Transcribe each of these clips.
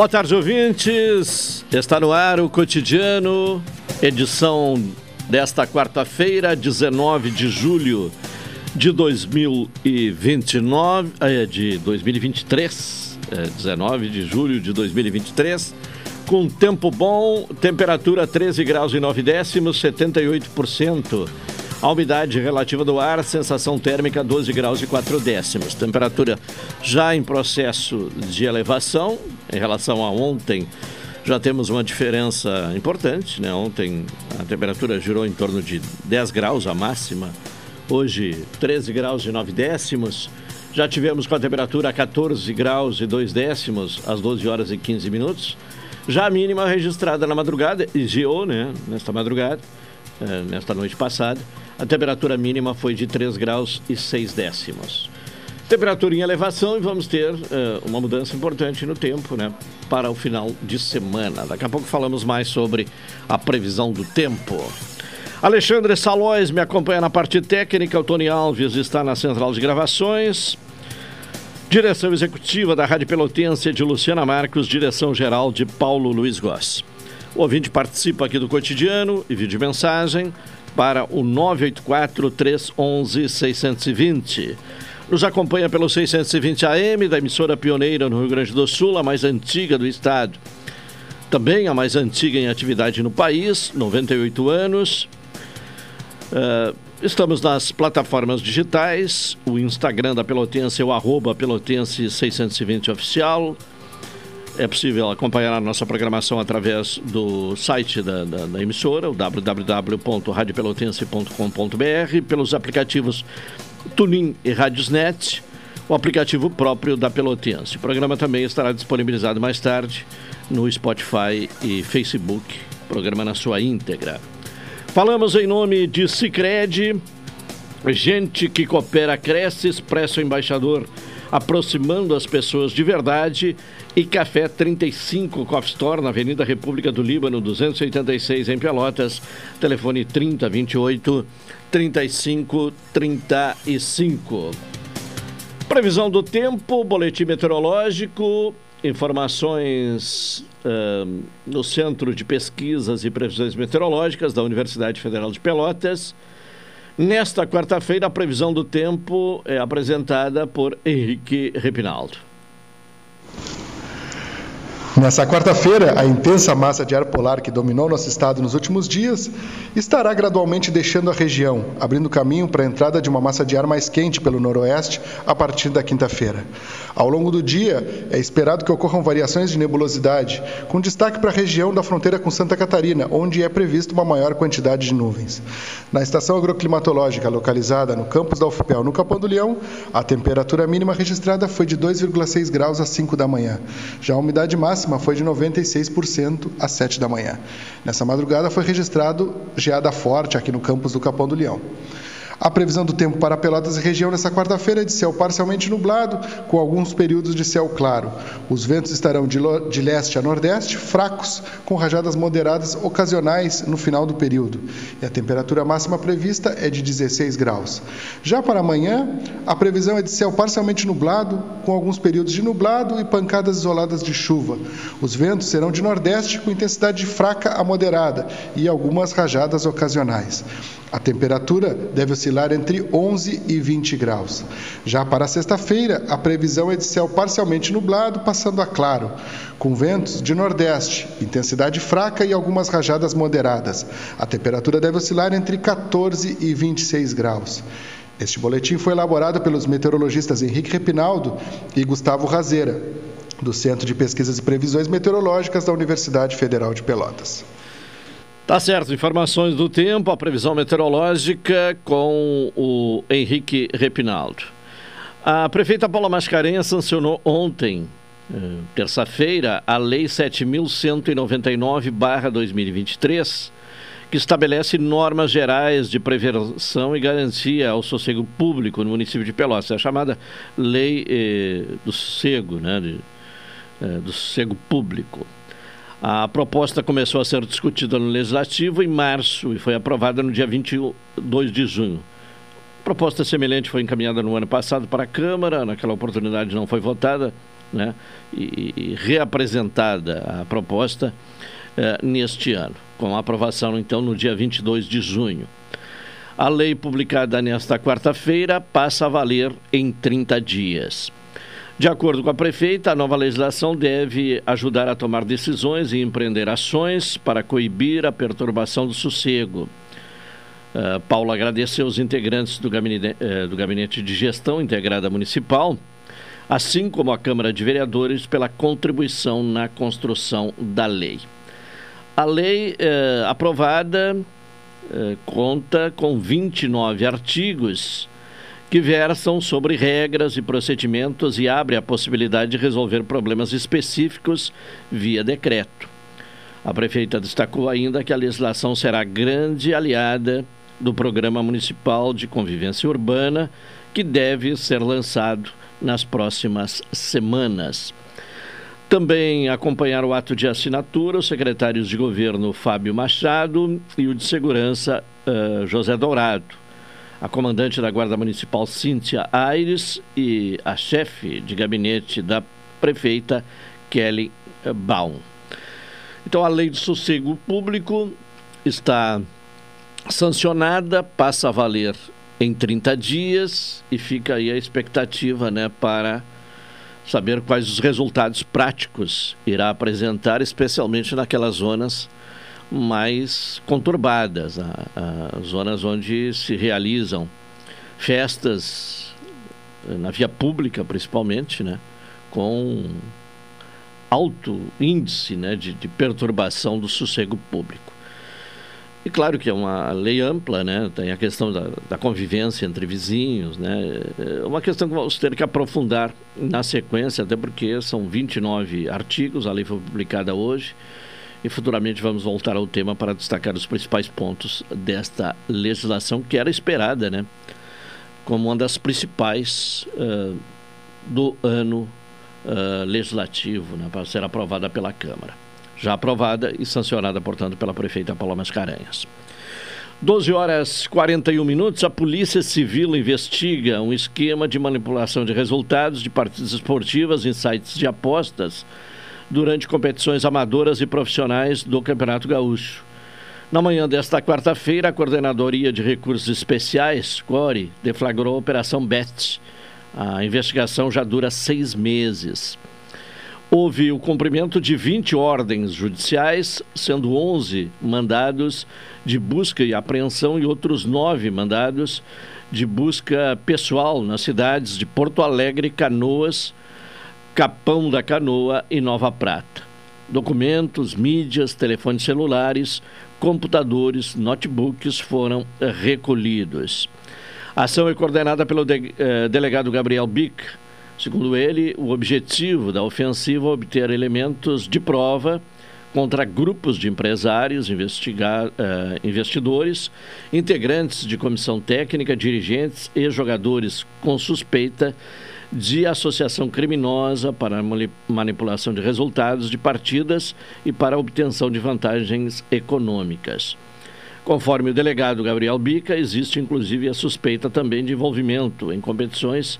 Boa tarde, ouvintes. Está no ar o cotidiano, edição desta quarta-feira, 19 de julho de 2029, é, de 2023, é, 19 de julho de 2023, com tempo bom, temperatura 13 graus e 9 décimos, 78%. A umidade relativa do ar, sensação térmica 12 graus e 4 décimos. Temperatura já em processo de elevação em relação a ontem. Já temos uma diferença importante, né? Ontem a temperatura girou em torno de 10 graus a máxima. Hoje 13 graus e 9 décimos. Já tivemos com a temperatura 14 graus e 2 décimos às 12 horas e 15 minutos. Já a mínima registrada na madrugada, e né? Nesta madrugada, eh, nesta noite passada, a temperatura mínima foi de 3 graus e 6 décimos. Temperatura em elevação e vamos ter uh, uma mudança importante no tempo, né? Para o final de semana. Daqui a pouco falamos mais sobre a previsão do tempo. Alexandre Salóis me acompanha na parte técnica, o Tony Alves está na central de gravações. Direção executiva da Rádio Pelotense de Luciana Marcos, direção geral de Paulo Luiz Goss. O ouvinte participa aqui do cotidiano e vídeo mensagem para o 984 311 620. Nos acompanha pelo 620 AM da emissora pioneira no Rio Grande do Sul, a mais antiga do estado. Também a mais antiga em atividade no país, 98 anos. Uh, estamos nas plataformas digitais, o Instagram da Pelotense é o arroba Pelotense 620 Oficial, é possível acompanhar a nossa programação através do site da, da, da emissora, o www.radiopelotense.com.br, pelos aplicativos Tunin e Radiosnet, o aplicativo próprio da Pelotense. O programa também estará disponibilizado mais tarde no Spotify e Facebook, programa na sua íntegra. Falamos em nome de Cicred, gente que coopera, cresce, expressa o embaixador aproximando as pessoas de verdade. E Café 35 Coffee Store, na Avenida República do Líbano, 286, em Pelotas. Telefone 3028 3535. Previsão do tempo, boletim meteorológico, informações uh, no Centro de Pesquisas e Previsões Meteorológicas da Universidade Federal de Pelotas. Nesta quarta-feira, a previsão do tempo é apresentada por Henrique Repinaldo. Nessa quarta-feira, a intensa massa de ar polar que dominou nosso estado nos últimos dias estará gradualmente deixando a região, abrindo caminho para a entrada de uma massa de ar mais quente pelo noroeste a partir da quinta-feira. Ao longo do dia, é esperado que ocorram variações de nebulosidade, com destaque para a região da fronteira com Santa Catarina, onde é previsto uma maior quantidade de nuvens. Na estação agroclimatológica localizada no campus da UFPEL, no Capão do Leão, a temperatura mínima registrada foi de 2,6 graus às 5 da manhã. Já a umidade máxima foi de 96% às 7 da manhã. Nessa madrugada foi registrado geada forte aqui no campus do Capão do Leão. A previsão do tempo para Pelotas e região nesta quarta-feira é de céu parcialmente nublado, com alguns períodos de céu claro. Os ventos estarão de, de leste a nordeste, fracos, com rajadas moderadas ocasionais no final do período. E a temperatura máxima prevista é de 16 graus. Já para amanhã, a previsão é de céu parcialmente nublado, com alguns períodos de nublado e pancadas isoladas de chuva. Os ventos serão de nordeste, com intensidade fraca a moderada e algumas rajadas ocasionais. A temperatura deve oscilar entre 11 e 20 graus. Já para sexta-feira, a previsão é de céu parcialmente nublado, passando a claro, com ventos de nordeste, intensidade fraca e algumas rajadas moderadas. A temperatura deve oscilar entre 14 e 26 graus. Este boletim foi elaborado pelos meteorologistas Henrique Repinaldo e Gustavo Razeira, do Centro de Pesquisas e Previsões Meteorológicas da Universidade Federal de Pelotas. Tá certo, informações do tempo, a previsão meteorológica com o Henrique Repinaldo. A prefeita Paula Mascarenhas sancionou ontem, eh, terça-feira, a Lei 7.199-2023, que estabelece normas gerais de prevenção e garantia ao sossego público no município de Pelotas. É a chamada Lei eh, do Sossego, né, de, eh, do Sossego Público. A proposta começou a ser discutida no Legislativo em março e foi aprovada no dia 22 de junho. Proposta semelhante foi encaminhada no ano passado para a Câmara, naquela oportunidade não foi votada, né? e, e reapresentada a proposta eh, neste ano, com aprovação então no dia 22 de junho. A lei publicada nesta quarta-feira passa a valer em 30 dias. De acordo com a prefeita, a nova legislação deve ajudar a tomar decisões e empreender ações para coibir a perturbação do sossego. Uh, Paulo agradeceu os integrantes do gabinete, uh, do gabinete de Gestão Integrada Municipal, assim como a Câmara de Vereadores, pela contribuição na construção da lei. A lei uh, aprovada conta com 29 artigos que versam sobre regras e procedimentos e abre a possibilidade de resolver problemas específicos via decreto. A prefeita destacou ainda que a legislação será grande aliada do Programa Municipal de Convivência Urbana, que deve ser lançado nas próximas semanas. Também acompanharam o ato de assinatura os secretários de governo Fábio Machado e o de segurança uh, José Dourado a comandante da Guarda Municipal Cíntia Aires e a chefe de gabinete da prefeita Kelly Baum. Então a lei de sossego público está sancionada, passa a valer em 30 dias e fica aí a expectativa né, para saber quais os resultados práticos irá apresentar, especialmente naquelas zonas mais conturbadas, a, a zonas onde se realizam festas eh, na via pública, principalmente, né, com alto índice né, de, de, perturbação do sossego público. E claro que é uma lei ampla, né, tem a questão da, da convivência entre vizinhos, né, é uma questão que vamos ter que aprofundar na sequência, até porque são 29 artigos, a lei foi publicada hoje, e futuramente vamos voltar ao tema para destacar os principais pontos desta legislação que era esperada, né? Como uma das principais uh, do ano uh, legislativo, né? Para ser aprovada pela Câmara. Já aprovada e sancionada, portanto, pela prefeita Paula Mascarenhas. 12 horas 41 minutos, a Polícia Civil investiga um esquema de manipulação de resultados de partidas esportivas em sites de apostas durante competições amadoras e profissionais do Campeonato Gaúcho. Na manhã desta quarta-feira, a Coordenadoria de Recursos Especiais, CORE, deflagrou a Operação BET. A investigação já dura seis meses. Houve o cumprimento de 20 ordens judiciais, sendo 11 mandados de busca e apreensão e outros nove mandados de busca pessoal nas cidades de Porto Alegre, Canoas, Capão da Canoa e Nova Prata. Documentos, mídias, telefones celulares, computadores, notebooks foram recolhidos. A ação é coordenada pelo de, eh, delegado Gabriel Bic. Segundo ele, o objetivo da ofensiva é obter elementos de prova contra grupos de empresários, eh, investidores, integrantes de comissão técnica, dirigentes e jogadores com suspeita de associação criminosa para manipulação de resultados de partidas e para obtenção de vantagens econômicas. Conforme o delegado Gabriel Bica, existe inclusive a suspeita também de envolvimento em competições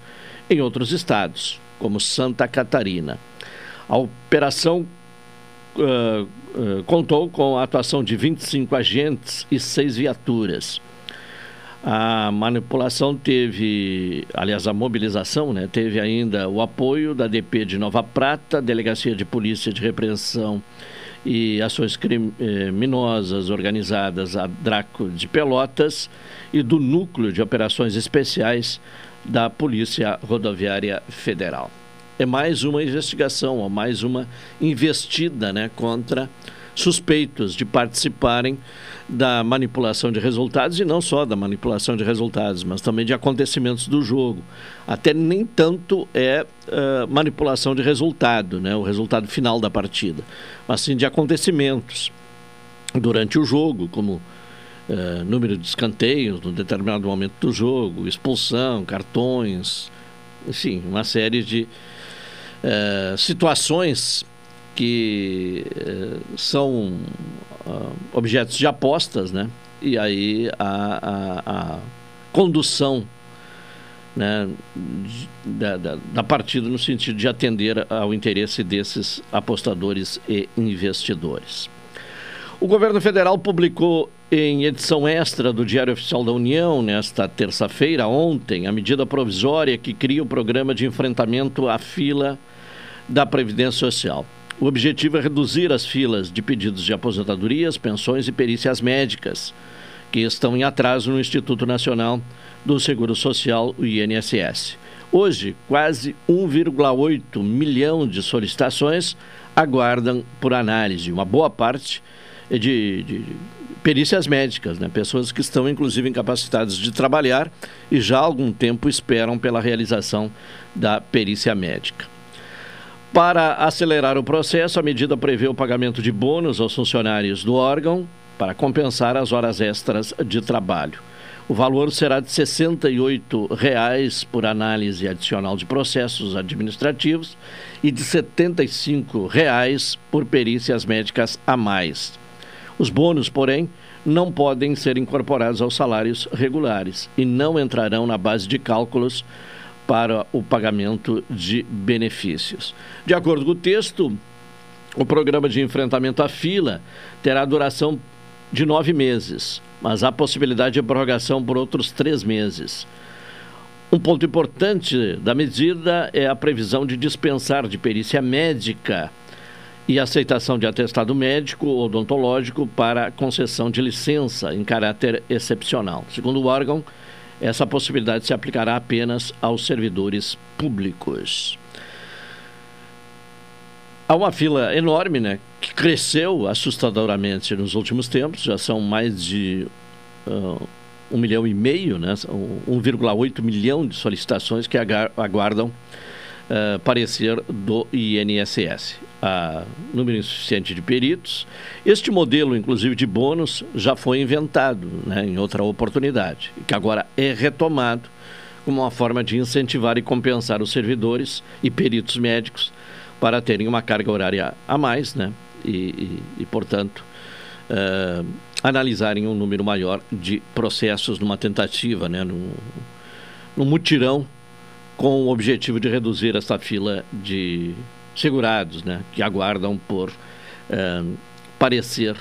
em outros estados, como Santa Catarina. A operação uh, uh, contou com a atuação de 25 agentes e seis viaturas. A manipulação teve, aliás, a mobilização, né, teve ainda o apoio da DP de Nova Prata, Delegacia de Polícia de Repreensão e Ações Criminosas Organizadas, a Draco de Pelotas, e do Núcleo de Operações Especiais da Polícia Rodoviária Federal. é mais uma investigação, ou mais uma investida né, contra suspeitos de participarem da manipulação de resultados e não só da manipulação de resultados, mas também de acontecimentos do jogo. Até nem tanto é uh, manipulação de resultado, né, o resultado final da partida, mas sim de acontecimentos durante o jogo, como uh, número de escanteios no determinado momento do jogo, expulsão, cartões, enfim, uma série de uh, situações que são uh, objetos de apostas, né? E aí a, a, a condução né, da, da, da, partida no sentido de atender ao interesse desses apostadores e investidores. O governo federal publicou em edição extra do Diário Oficial da União, nesta terça-feira, ontem, a medida provisória que cria o programa de enfrentamento à fila da Previdência Social. O objetivo é reduzir as filas de pedidos de aposentadorias, pensões e perícias médicas, que estão em atraso no Instituto Nacional do Seguro Social, o INSS. Hoje, quase 1,8 milhão de solicitações aguardam por análise. Uma boa parte é de, de perícias médicas, né? pessoas que estão inclusive incapacitadas de trabalhar e já há algum tempo esperam pela realização da perícia médica. Para acelerar o processo, a medida prevê o pagamento de bônus aos funcionários do órgão para compensar as horas extras de trabalho. O valor será de 68 reais por análise adicional de processos administrativos e de 75 reais por perícias médicas a mais. Os bônus, porém, não podem ser incorporados aos salários regulares e não entrarão na base de cálculos para o pagamento de benefícios. De acordo com o texto, o programa de enfrentamento à fila terá duração de nove meses, mas há possibilidade de prorrogação por outros três meses. Um ponto importante da medida é a previsão de dispensar de perícia médica e aceitação de atestado médico odontológico para concessão de licença em caráter excepcional. Segundo o órgão, essa possibilidade se aplicará apenas aos servidores públicos. Há uma fila enorme, né, que cresceu assustadoramente nos últimos tempos, já são mais de uh, um milhão e meio, né, 1,8 milhão de solicitações que aguardam uh, parecer do INSS a número insuficiente de peritos. Este modelo, inclusive de bônus, já foi inventado né, em outra oportunidade, que agora é retomado como uma forma de incentivar e compensar os servidores e peritos médicos para terem uma carga horária a mais, né? E, e, e portanto, uh, analisarem um número maior de processos numa tentativa, né? Num, num mutirão com o objetivo de reduzir essa fila de segurados, né, que aguardam por eh, parecer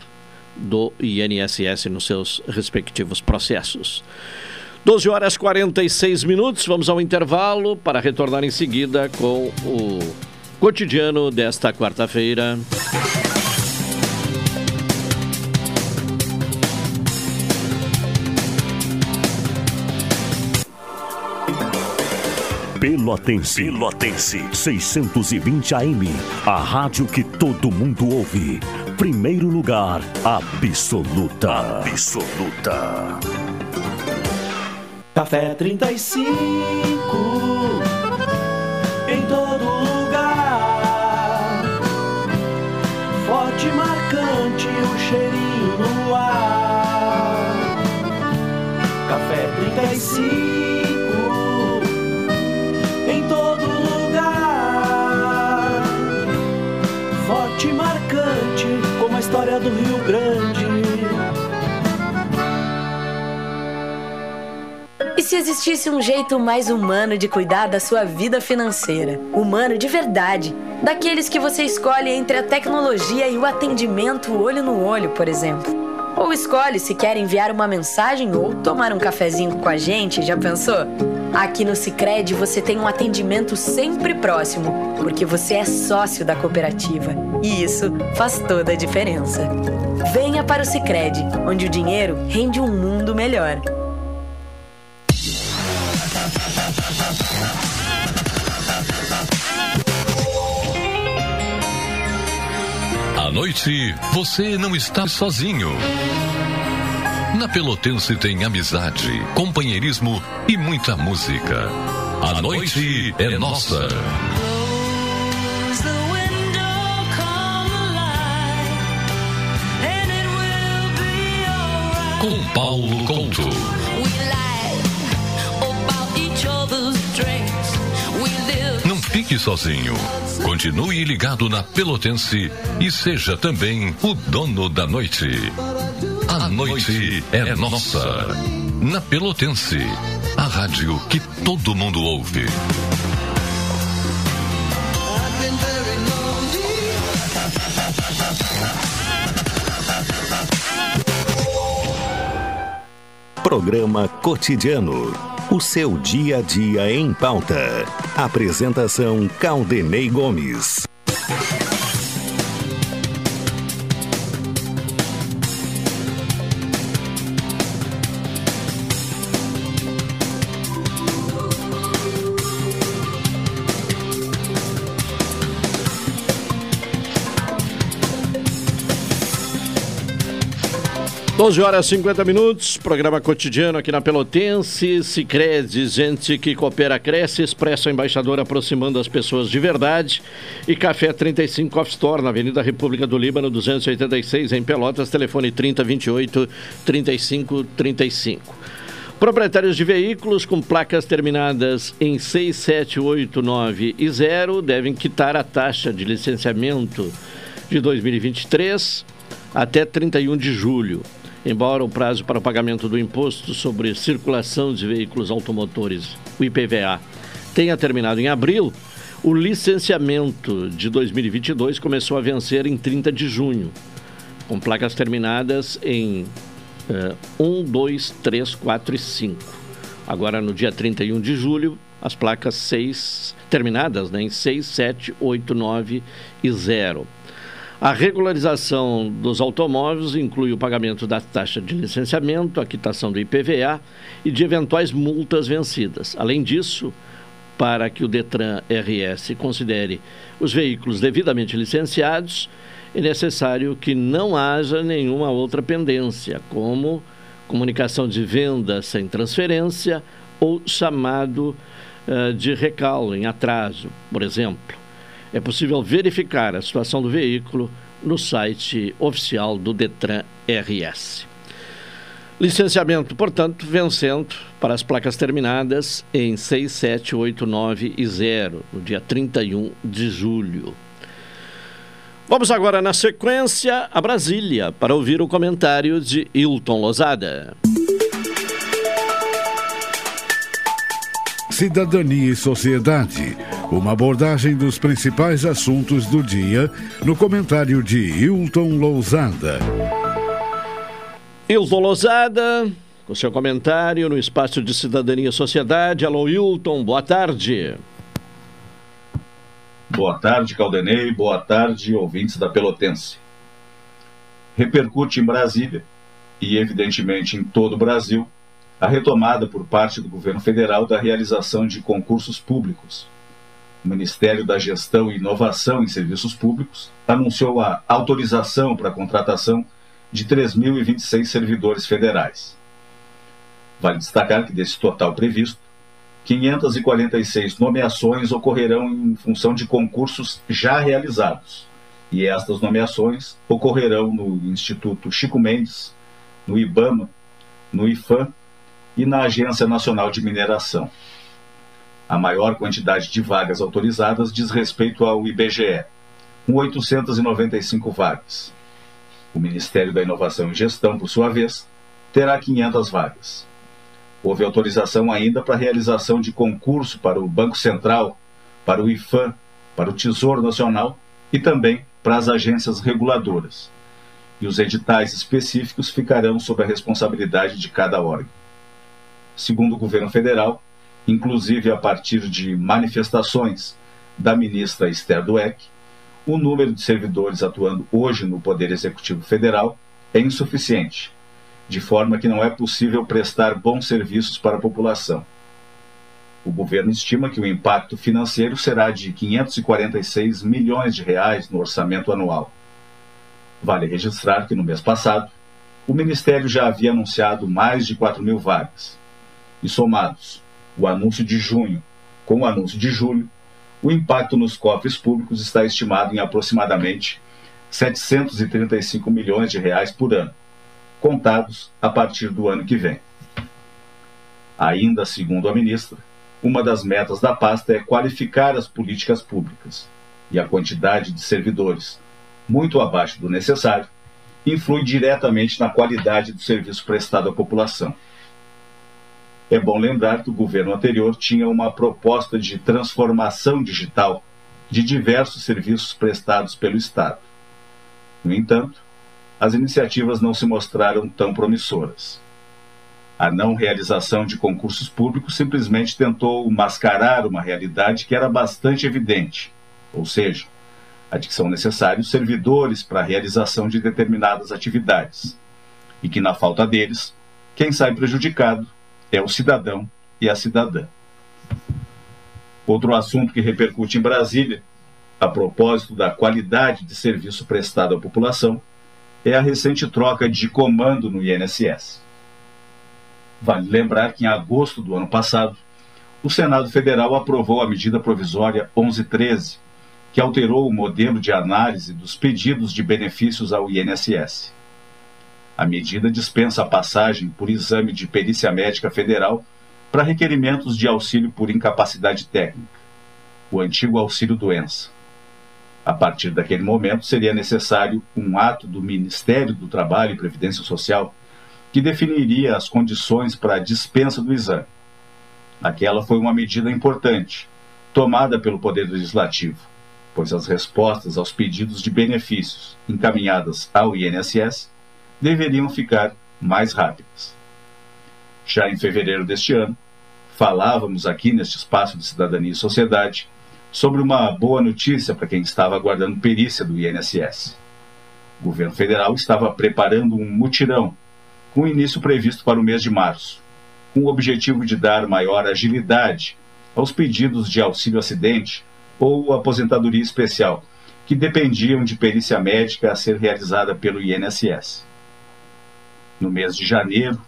do INSS nos seus respectivos processos. 12 horas 46 minutos, vamos ao intervalo para retornar em seguida com o cotidiano desta quarta-feira. Pelotense. Pelotense. 620 AM. A rádio que todo mundo ouve. Primeiro lugar, absoluta. Absoluta. Café 35. Em todo lugar. Forte e marcante o cheirinho no ar. Café 35. Se existisse um jeito mais humano de cuidar da sua vida financeira? Humano de verdade. Daqueles que você escolhe entre a tecnologia e o atendimento olho no olho, por exemplo. Ou escolhe se quer enviar uma mensagem ou tomar um cafezinho com a gente, já pensou? Aqui no Sicredi você tem um atendimento sempre próximo, porque você é sócio da cooperativa. E isso faz toda a diferença. Venha para o Sicredi, onde o dinheiro rende um mundo melhor. Noite, você não está sozinho. Na Pelotense tem amizade, companheirismo e muita música. A noite é nossa. Com Paulo Couto. Fique sozinho. Continue ligado na Pelotense e seja também o dono da noite. A noite é nossa. Na Pelotense, a rádio que todo mundo ouve. Programa Cotidiano. O seu dia a dia em pauta. Apresentação Caldenei Gomes. 12 horas e 50 minutos, programa cotidiano aqui na Pelotense, Sicredi, gente que coopera, cresce, Expresso Embaixador aproximando as pessoas de verdade e Café 35 Off Store na Avenida República do Líbano, 286 em Pelotas, telefone 3028 3535. Proprietários de veículos com placas terminadas em 6789 e 0 devem quitar a taxa de licenciamento de 2023 até 31 de julho. Embora o prazo para o pagamento do imposto sobre circulação de veículos automotores, o IPVA, tenha terminado em abril, o licenciamento de 2022 começou a vencer em 30 de junho, com placas terminadas em uh, 1, 2, 3, 4 e 5. Agora, no dia 31 de julho, as placas 6 terminadas né, em 6, 7, 8, 9 e 0. A regularização dos automóveis inclui o pagamento da taxa de licenciamento, a quitação do IPVA e de eventuais multas vencidas. Além disso, para que o Detran RS considere os veículos devidamente licenciados, é necessário que não haja nenhuma outra pendência, como comunicação de venda sem transferência ou chamado uh, de recall em atraso, por exemplo é possível verificar a situação do veículo no site oficial do Detran RS. Licenciamento, portanto, vencendo para as placas terminadas em 6, 7, 8, 9 e 0, no dia 31 de julho. Vamos agora, na sequência, a Brasília, para ouvir o comentário de Hilton Lozada. Cidadania e Sociedade uma abordagem dos principais assuntos do dia no comentário de Hilton Lousada. Hilton Lousada, com seu comentário no espaço de Cidadania e Sociedade. Alô, Hilton, boa tarde. Boa tarde, Caldenei. Boa tarde, ouvintes da Pelotense. Repercute em Brasília e, evidentemente, em todo o Brasil a retomada por parte do governo federal da realização de concursos públicos o Ministério da Gestão e Inovação em Serviços Públicos anunciou a autorização para a contratação de 3.026 servidores federais. Vale destacar que desse total previsto, 546 nomeações ocorrerão em função de concursos já realizados, e estas nomeações ocorrerão no Instituto Chico Mendes, no IBAMA, no IFAM e na Agência Nacional de Mineração. A maior quantidade de vagas autorizadas diz respeito ao IBGE, com 895 vagas. O Ministério da Inovação e Gestão, por sua vez, terá 500 vagas. Houve autorização ainda para a realização de concurso para o Banco Central, para o IFAM, para o Tesouro Nacional e também para as agências reguladoras. E os editais específicos ficarão sob a responsabilidade de cada órgão. Segundo o governo federal, inclusive a partir de manifestações da ministra Esther Dweck, o número de servidores atuando hoje no Poder Executivo Federal é insuficiente, de forma que não é possível prestar bons serviços para a população. O governo estima que o impacto financeiro será de 546 milhões de reais no orçamento anual. Vale registrar que no mês passado, o Ministério já havia anunciado mais de 4 mil vagas. E somados o anúncio de junho com o anúncio de julho, o impacto nos cofres públicos está estimado em aproximadamente 735 milhões de reais por ano, contados a partir do ano que vem. Ainda segundo a ministra, uma das metas da pasta é qualificar as políticas públicas, e a quantidade de servidores, muito abaixo do necessário, influi diretamente na qualidade do serviço prestado à população. É bom lembrar que o governo anterior tinha uma proposta de transformação digital de diversos serviços prestados pelo Estado. No entanto, as iniciativas não se mostraram tão promissoras. A não realização de concursos públicos simplesmente tentou mascarar uma realidade que era bastante evidente, ou seja, a de que são necessários servidores para a realização de determinadas atividades, e que, na falta deles, quem sai prejudicado é o cidadão e a cidadã. Outro assunto que repercute em Brasília, a propósito da qualidade de serviço prestado à população, é a recente troca de comando no INSS. Vale lembrar que em agosto do ano passado, o Senado Federal aprovou a medida provisória 1113, que alterou o modelo de análise dos pedidos de benefícios ao INSS. A medida dispensa a passagem por exame de perícia médica federal para requerimentos de auxílio por incapacidade técnica, o antigo auxílio-doença. A partir daquele momento, seria necessário um ato do Ministério do Trabalho e Previdência Social que definiria as condições para a dispensa do exame. Aquela foi uma medida importante, tomada pelo Poder Legislativo, pois as respostas aos pedidos de benefícios encaminhadas ao INSS deveriam ficar mais rápidas. Já em fevereiro deste ano, falávamos aqui neste espaço de cidadania e sociedade sobre uma boa notícia para quem estava aguardando perícia do INSS. O governo federal estava preparando um mutirão com início previsto para o mês de março, com o objetivo de dar maior agilidade aos pedidos de auxílio acidente ou aposentadoria especial, que dependiam de perícia médica a ser realizada pelo INSS. No mês de janeiro,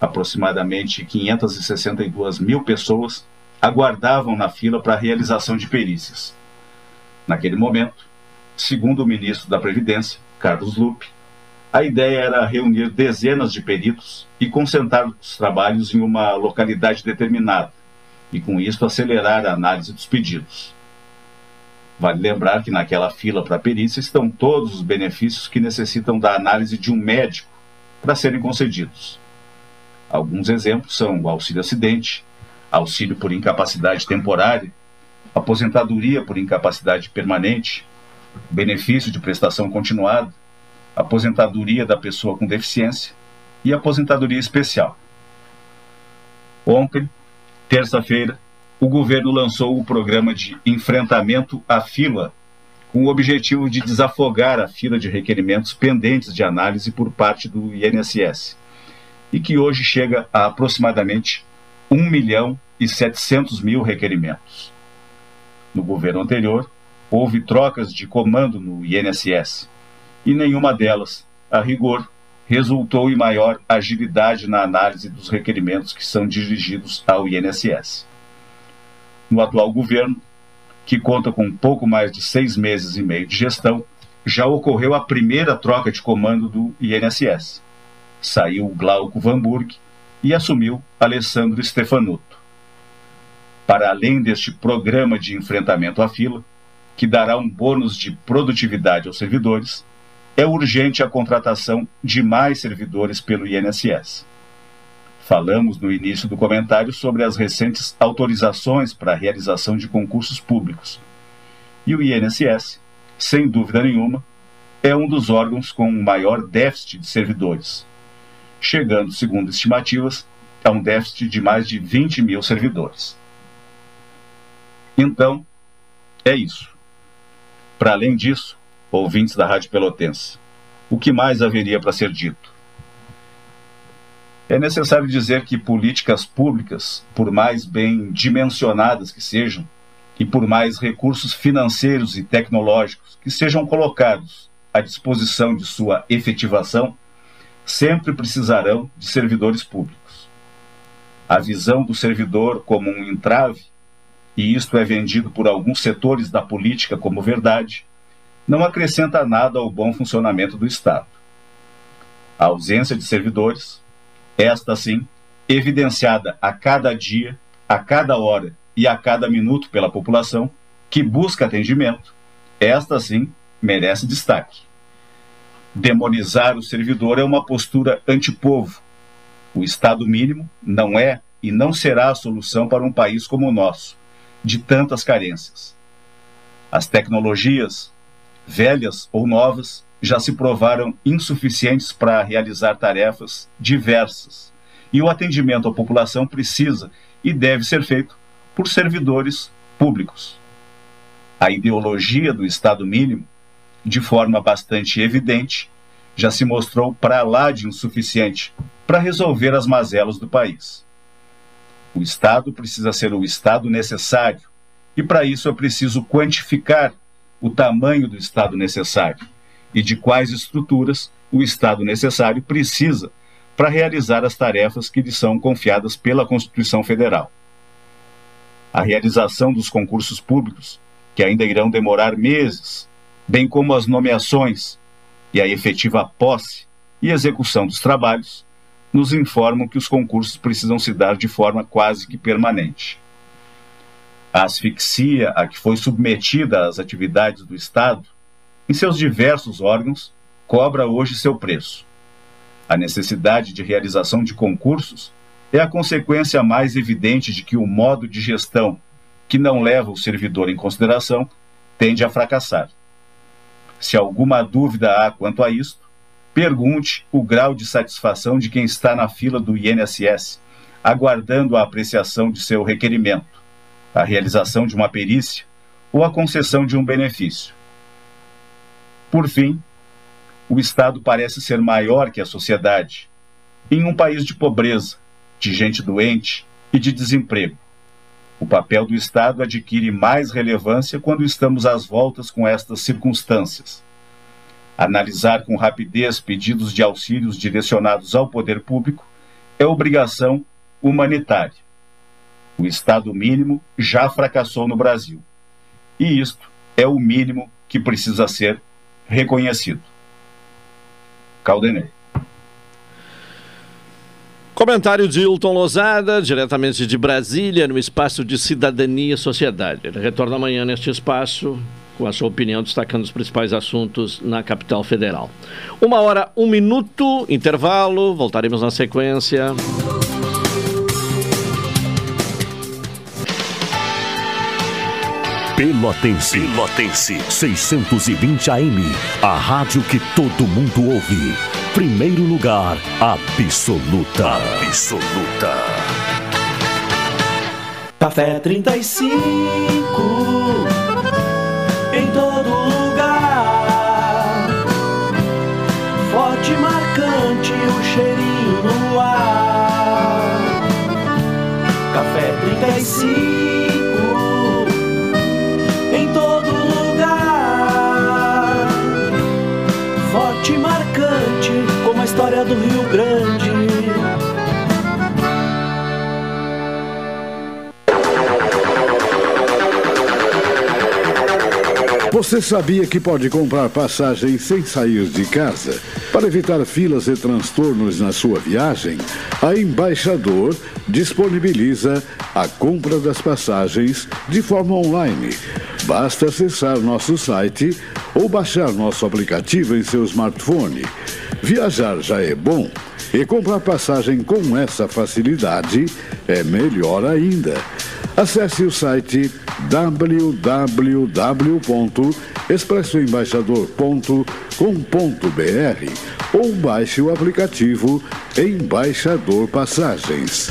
aproximadamente 562 mil pessoas aguardavam na fila para a realização de perícias. Naquele momento, segundo o ministro da Previdência, Carlos Lupe, a ideia era reunir dezenas de peritos e concentrar os trabalhos em uma localidade determinada, e com isso acelerar a análise dos pedidos. Vale lembrar que naquela fila para perícia estão todos os benefícios que necessitam da análise de um médico para serem concedidos. Alguns exemplos são o auxílio acidente, auxílio por incapacidade temporária, aposentadoria por incapacidade permanente, benefício de prestação continuada, aposentadoria da pessoa com deficiência e aposentadoria especial. Ontem, terça-feira, o governo lançou o programa de enfrentamento à fila, com o objetivo de desafogar a fila de requerimentos pendentes de análise por parte do INSS, e que hoje chega a aproximadamente 1 milhão e 700 mil requerimentos. No governo anterior, houve trocas de comando no INSS, e nenhuma delas, a rigor, resultou em maior agilidade na análise dos requerimentos que são dirigidos ao INSS. No atual governo, que conta com pouco mais de seis meses e meio de gestão, já ocorreu a primeira troca de comando do INSS. Saiu Glauco Vanburg e assumiu Alessandro Stefanuto. Para além deste programa de enfrentamento à fila, que dará um bônus de produtividade aos servidores, é urgente a contratação de mais servidores pelo INSS. Falamos no início do comentário sobre as recentes autorizações para a realização de concursos públicos. E o INSS, sem dúvida nenhuma, é um dos órgãos com maior déficit de servidores, chegando, segundo estimativas, a um déficit de mais de 20 mil servidores. Então, é isso. Para além disso, ouvintes da Rádio Pelotense, o que mais haveria para ser dito? É necessário dizer que políticas públicas, por mais bem dimensionadas que sejam, e por mais recursos financeiros e tecnológicos que sejam colocados à disposição de sua efetivação, sempre precisarão de servidores públicos. A visão do servidor como um entrave, e isto é vendido por alguns setores da política como verdade, não acrescenta nada ao bom funcionamento do Estado. A ausência de servidores, esta sim, evidenciada a cada dia, a cada hora e a cada minuto pela população que busca atendimento, esta sim merece destaque. Demonizar o servidor é uma postura antipovo. O Estado mínimo não é e não será a solução para um país como o nosso, de tantas carências. As tecnologias, velhas ou novas, já se provaram insuficientes para realizar tarefas diversas, e o atendimento à população precisa e deve ser feito por servidores públicos. A ideologia do Estado mínimo, de forma bastante evidente, já se mostrou para lá de insuficiente para resolver as mazelas do país. O Estado precisa ser o Estado necessário, e para isso é preciso quantificar o tamanho do Estado necessário e de quais estruturas o Estado necessário precisa para realizar as tarefas que lhe são confiadas pela Constituição Federal. A realização dos concursos públicos, que ainda irão demorar meses, bem como as nomeações e a efetiva posse e execução dos trabalhos, nos informam que os concursos precisam se dar de forma quase que permanente. A asfixia a que foi submetida as atividades do Estado, em seus diversos órgãos, cobra hoje seu preço. A necessidade de realização de concursos é a consequência mais evidente de que o modo de gestão que não leva o servidor em consideração tende a fracassar. Se alguma dúvida há quanto a isto, pergunte o grau de satisfação de quem está na fila do INSS, aguardando a apreciação de seu requerimento a realização de uma perícia ou a concessão de um benefício. Por fim, o Estado parece ser maior que a sociedade. Em um país de pobreza, de gente doente e de desemprego, o papel do Estado adquire mais relevância quando estamos às voltas com estas circunstâncias. Analisar com rapidez pedidos de auxílios direcionados ao poder público é obrigação humanitária. O Estado mínimo já fracassou no Brasil. E isto é o mínimo que precisa ser reconhecido. Caldenei. Comentário de Hilton Lozada, diretamente de Brasília, no espaço de Cidadania e Sociedade. Ele retorna amanhã neste espaço com a sua opinião, destacando os principais assuntos na capital federal. Uma hora, um minuto, intervalo, voltaremos na sequência. Pelotense. Pelotense. 620 AM. A rádio que todo mundo ouve. Primeiro lugar, absoluta. Absoluta. Café 35. Em todo lugar. Forte e marcante o cheirinho no ar. Café 35. História do Rio Grande. Você sabia que pode comprar passagem sem sair de casa? Para evitar filas e transtornos na sua viagem, a Embaixador disponibiliza a compra das passagens de forma online. Basta acessar nosso site ou baixar nosso aplicativo em seu smartphone. Viajar já é bom e comprar passagem com essa facilidade é melhor ainda. Acesse o site www.expressoembaixador.com.br ou baixe o aplicativo Embaixador Passagens.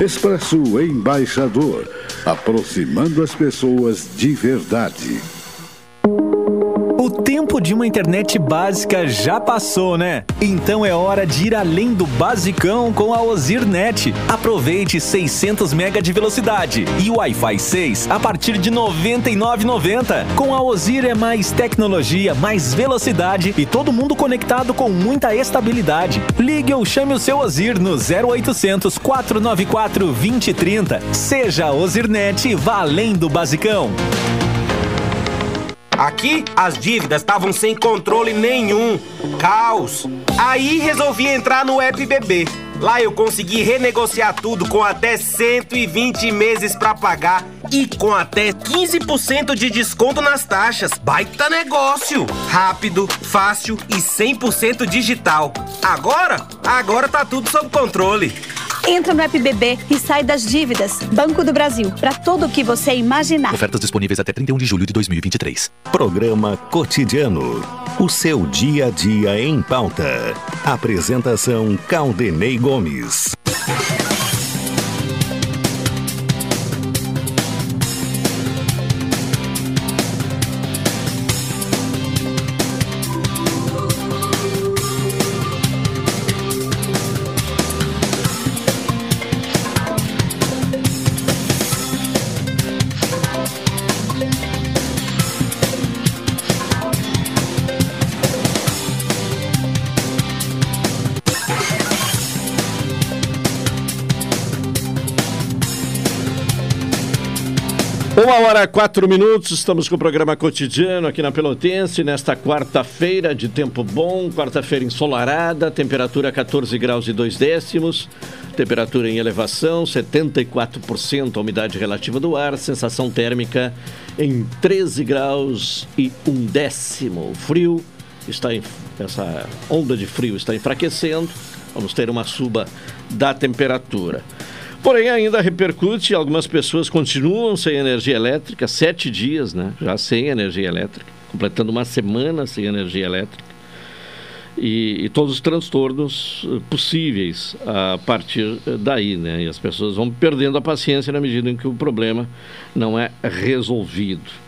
Expresso Embaixador, aproximando as pessoas de verdade. O tempo de uma internet básica já passou, né? Então é hora de ir além do basicão com a Ozirnet. Aproveite 600 MB de velocidade e Wi-Fi 6 a partir de R$ 99,90. Com a Ozir é mais tecnologia, mais velocidade e todo mundo conectado com muita estabilidade. Ligue ou chame o seu Ozir no 0800 494 2030. Seja Ozirnet e vá além do basicão. Aqui as dívidas estavam sem controle nenhum. Caos. Aí resolvi entrar no App BB. Lá eu consegui renegociar tudo com até 120 meses para pagar e com até 15% de desconto nas taxas. Baita negócio! Rápido, fácil e 100% digital. Agora, agora tá tudo sob controle. Entra no FBB e sai das dívidas. Banco do Brasil, para tudo o que você imaginar. Ofertas disponíveis até 31 de julho de 2023. Programa Cotidiano. O seu dia a dia em pauta. Apresentação Caldenei Gomes. Quatro minutos, estamos com o programa cotidiano aqui na Pelotense, nesta quarta-feira de tempo bom, quarta-feira ensolarada, temperatura 14 graus e 2 décimos, temperatura em elevação, 74% a umidade relativa do ar, sensação térmica em 13 graus e um décimo. O frio está em, essa onda de frio está enfraquecendo, vamos ter uma suba da temperatura. Porém, ainda repercute, algumas pessoas continuam sem energia elétrica, sete dias, né? Já sem energia elétrica, completando uma semana sem energia elétrica. E, e todos os transtornos eh, possíveis a partir daí, né? E as pessoas vão perdendo a paciência na medida em que o problema não é resolvido.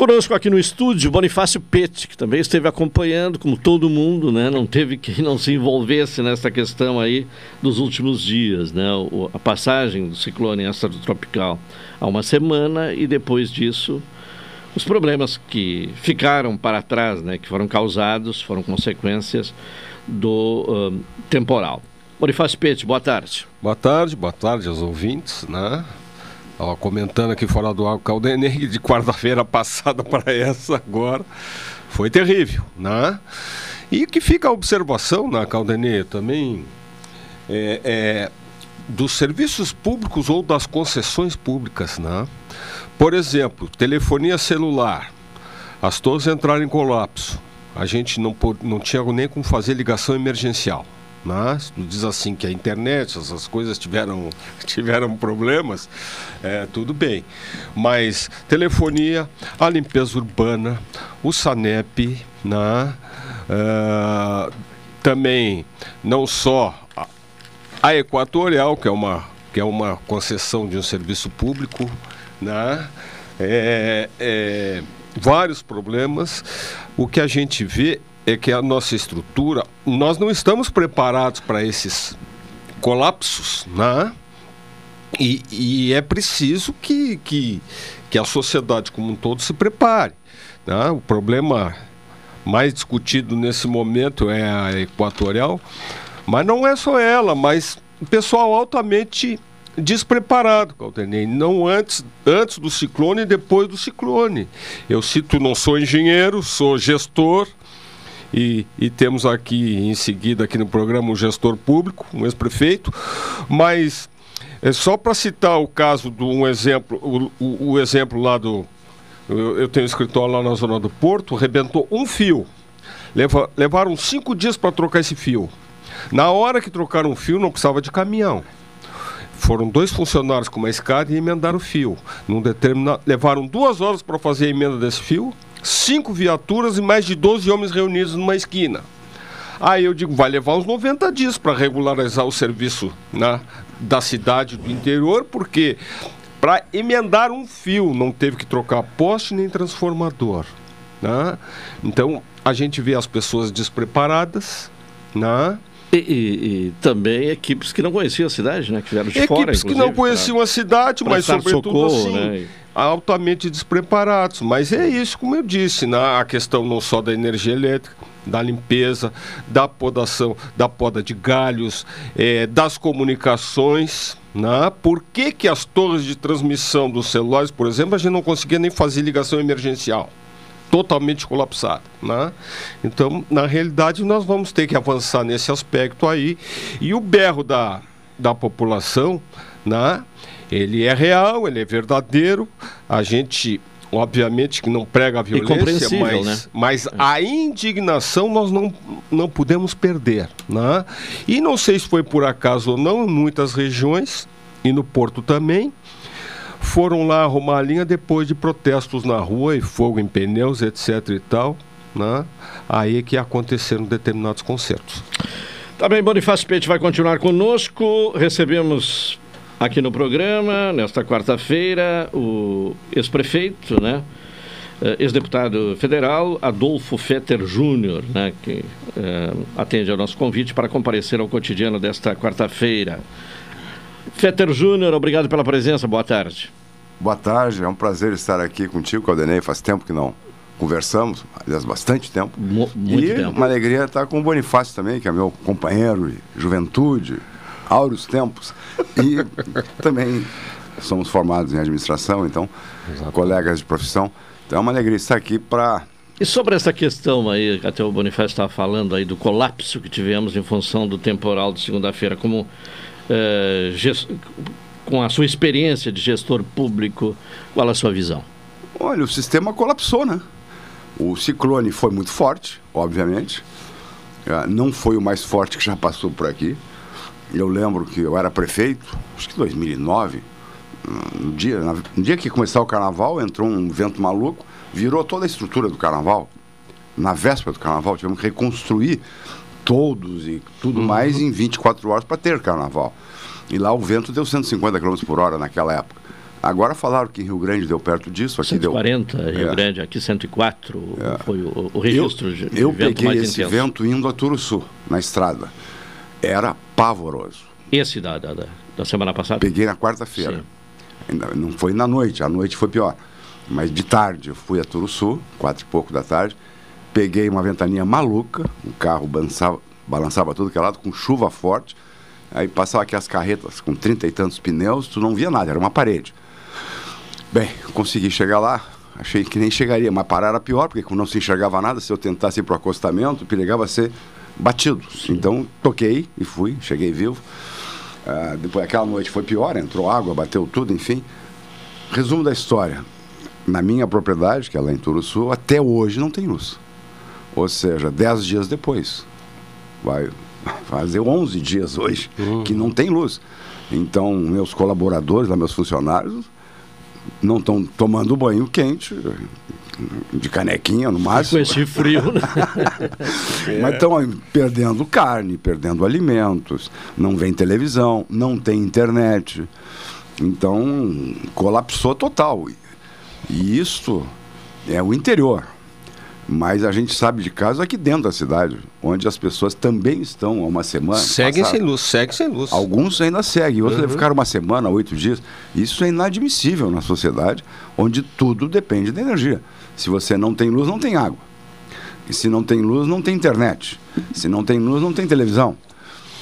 Conosco aqui no estúdio, Bonifácio Pete, que também esteve acompanhando, como todo mundo, né? Não teve quem não se envolvesse nessa questão aí dos últimos dias, né? O, a passagem do ciclone extratropical há uma semana e depois disso os problemas que ficaram para trás, né? Que foram causados, foram consequências do uh, temporal. Bonifácio Pete, boa tarde. Boa tarde, boa tarde aos ouvintes, né? Estava comentando aqui fora do ar Caldenei de quarta-feira passada para essa agora. Foi terrível, né? E que fica a observação na Caldenei também é, é, dos serviços públicos ou das concessões públicas, né? Por exemplo, telefonia celular. As torres entraram em colapso. A gente não, não tinha nem como fazer ligação emergencial. Né? diz assim que a internet, essas coisas tiveram, tiveram problemas, é, tudo bem. Mas telefonia, a limpeza urbana, o SANEP, né? Uh, também não só a, a, Equatorial, que é, uma, que é uma concessão de um serviço público, né? É, é, vários problemas. O que a gente vê é que a nossa estrutura, nós não estamos preparados para esses colapsos, né? E, e, é preciso que, que, que a sociedade como um todo se prepare. Né? O problema mais discutido nesse momento é a equatorial, mas não é só ela, mas o pessoal altamente despreparado, Caldenei. Não antes, antes do ciclone e depois do ciclone. Eu cito, não sou engenheiro, sou gestor, e, e, temos aqui em seguida aqui no programa um gestor público, um ex-prefeito, mas é só para citar o caso de um exemplo, o, o, o exemplo lá do eu, eu, tenho um escritório lá na zona do Porto, rebentou um fio, Leva, levaram cinco dias para trocar esse fio. Na hora que trocaram o fio, não precisava de caminhão. Foram dois funcionários com uma escada e emendaram o fio. Num determinado, levaram duas horas para fazer a emenda desse fio cinco viaturas e mais de 12 homens reunidos numa esquina. Aí eu digo, vai levar uns 90 dias para regularizar o serviço né, da cidade do interior, porque para emendar um fio não teve que trocar poste nem transformador. Né? Então, a gente vê as pessoas despreparadas, né? E, e- e também equipes que não conheciam a cidade, né? Que vieram de fora, Equipes que não conheciam pra- a cidade, mas sobretudo socorro, assim, né? altamente despreparados. Mas é isso, como eu disse, né? a questão não só da energia elétrica, da limpeza, da podação, da poda de galhos, eh, das comunicações. Né? Por que, que as torres de transmissão dos celulares, por exemplo, a gente não conseguia nem fazer ligação emergencial? Totalmente colapsada. Né? Então, na realidade, nós vamos ter que avançar nesse aspecto aí. E o berro da, da população, né? ele é real, ele é verdadeiro. A gente, obviamente, que não prega a violência, mas, né? mas a indignação nós não, não podemos perder. Né? E não sei se foi por acaso ou não, em muitas regiões, e no Porto também, foram lá arrumar a linha depois de protestos na rua e fogo em pneus, etc e tal, né? Aí que aconteceram determinados concertos. Tá bem, Bonifácio Pete vai continuar conosco. Recebemos aqui no programa, nesta quarta-feira, o ex-prefeito, né? eh, Ex-deputado federal Adolfo Fetter Júnior, né, que eh, atende ao nosso convite para comparecer ao cotidiano desta quarta-feira. Fetter Júnior, obrigado pela presença, boa tarde. Boa tarde, é um prazer estar aqui contigo, Caldenei. Faz tempo que não conversamos, aliás, bastante tempo. muito e tempo. uma alegria estar com o Bonifácio também, que é meu companheiro de juventude, áureos tempos. E também somos formados em administração, então, colegas de profissão. Então é uma alegria estar aqui para E sobre essa questão aí, que até o Bonifácio estava falando aí do colapso que tivemos em função do temporal de segunda-feira, como eh, com a sua experiência de gestor público, qual a sua visão? Olha, o sistema colapsou, né? O ciclone foi muito forte, obviamente. Ah, Não foi o mais forte que já passou por aqui. Eu lembro que eu era prefeito, acho que em 2009. hum, No dia, no dia que começou o carnaval, entrou um vento maluco, virou toda a estrutura do carnaval. Na véspera do carnaval, tivemos que reconstruir todos e tudo mais em 24 horas para ter carnaval. E lá o vento deu 150 km por hora naquela época. Agora falaram que em Rio Grande deu perto disso, aqui deu 140, Rio É. Grande, aqui 104 foi o, o registro eu, de, eu vento peguei esse intenso. vento indo a Turuçu, na estrada. Era pavoroso. Esse da, da, da- semana passada? Peguei na quarta-feira. Não foi na noite, a noite foi pior. Mas de tarde eu fui a Turuçu, quatro e pouco da tarde. Peguei uma ventania maluca, o carro balançava, balançava tudo que é lado, com chuva forte. Aí passava aqui as carretas com trinta e tantos pneus, tu não via nada, era uma parede. Bem, consegui chegar lá, achei que nem chegaria, mas parar era pior, porque como não se enxergava nada, se eu tentasse ir para o acostamento, perigava ser batido. Então, toquei e fui, cheguei vivo. Ah, depois, aquela noite foi pior, entrou água, bateu tudo, enfim. Resumo da história. Na minha propriedade, que é lá em Turuçu, até hoje não tem luz. Ou seja, 10 dias depois. Vai fazer 11 dias hoje que não tem luz. Então, meus colaboradores, lá, meus funcionários, não estão tomando banho quente, de canequinha no máximo. Com esse frio, né? Mas estão perdendo carne, perdendo alimentos, não vem televisão, não tem internet. Então, colapsou total. E isso é o interior. Mas a gente sabe de casos aqui dentro da cidade, onde as pessoas também estão há uma semana. Seguem passaram. sem luz, seguem sem luz. Alguns ainda seguem, outros Uhum. ficaram uma semana, oito dias. Isso é inadmissível na sociedade, onde tudo depende da energia. Se você não tem luz, não tem água. E se não tem luz, não tem internet. Se não tem luz, não tem televisão.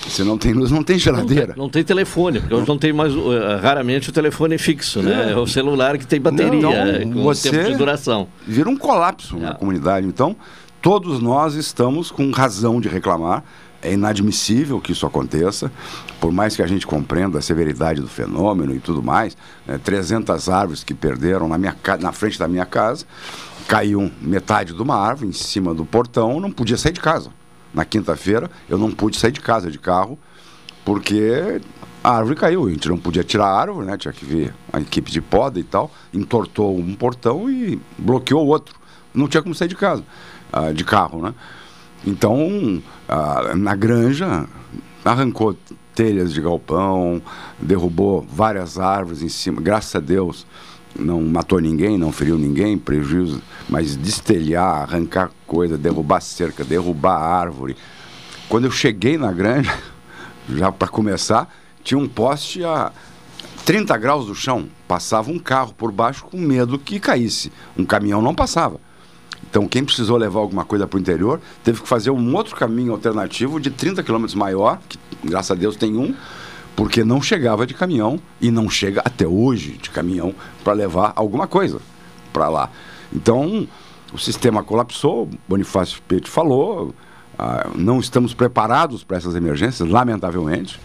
Se não tem luz, não tem geladeira. Não tem telefone, porque hoje não tem mais, uh, raramente, o telefone fixo, né? É. É o celular que tem bateria, Não, é, com você tempo de duração. Vira um colapso na comunidade. Então, todos nós estamos com razão de reclamar. É inadmissível que isso aconteça, por mais que a gente compreenda a severidade do fenômeno e tudo mais. Né, 300 árvores que perderam na, minha, na frente da minha casa, caiu metade de uma árvore em cima do portão, não podia sair de casa. Na quinta-feira, eu não pude sair de casa de carro, porque a árvore caiu. A gente não podia tirar a árvore, né? Tinha que ver a equipe de poda e tal. Entortou um portão e bloqueou o outro. Não tinha como sair de casa, ah, de carro, né? Então, ah, na granja, arrancou telhas de galpão, derrubou várias árvores em cima. Graças a Deus, não matou ninguém, não feriu ninguém, prejuízo, mas destelhar, arrancar coisa, derrubar cerca, derrubar árvore. Quando eu cheguei na granja, já para começar, tinha um poste a 30 graus do chão. Passava um carro por baixo com medo que caísse. Um caminhão não passava. Então, quem precisou levar alguma coisa para o interior teve que fazer um outro caminho alternativo de 30 quilômetros maior, que graças a Deus tem um, porque não chegava de caminhão e não chega até hoje de caminhão para levar alguma coisa para lá. Então, o sistema colapsou, Bonifácio Pete falou, ah, não estamos preparados para essas emergências, lamentavelmente,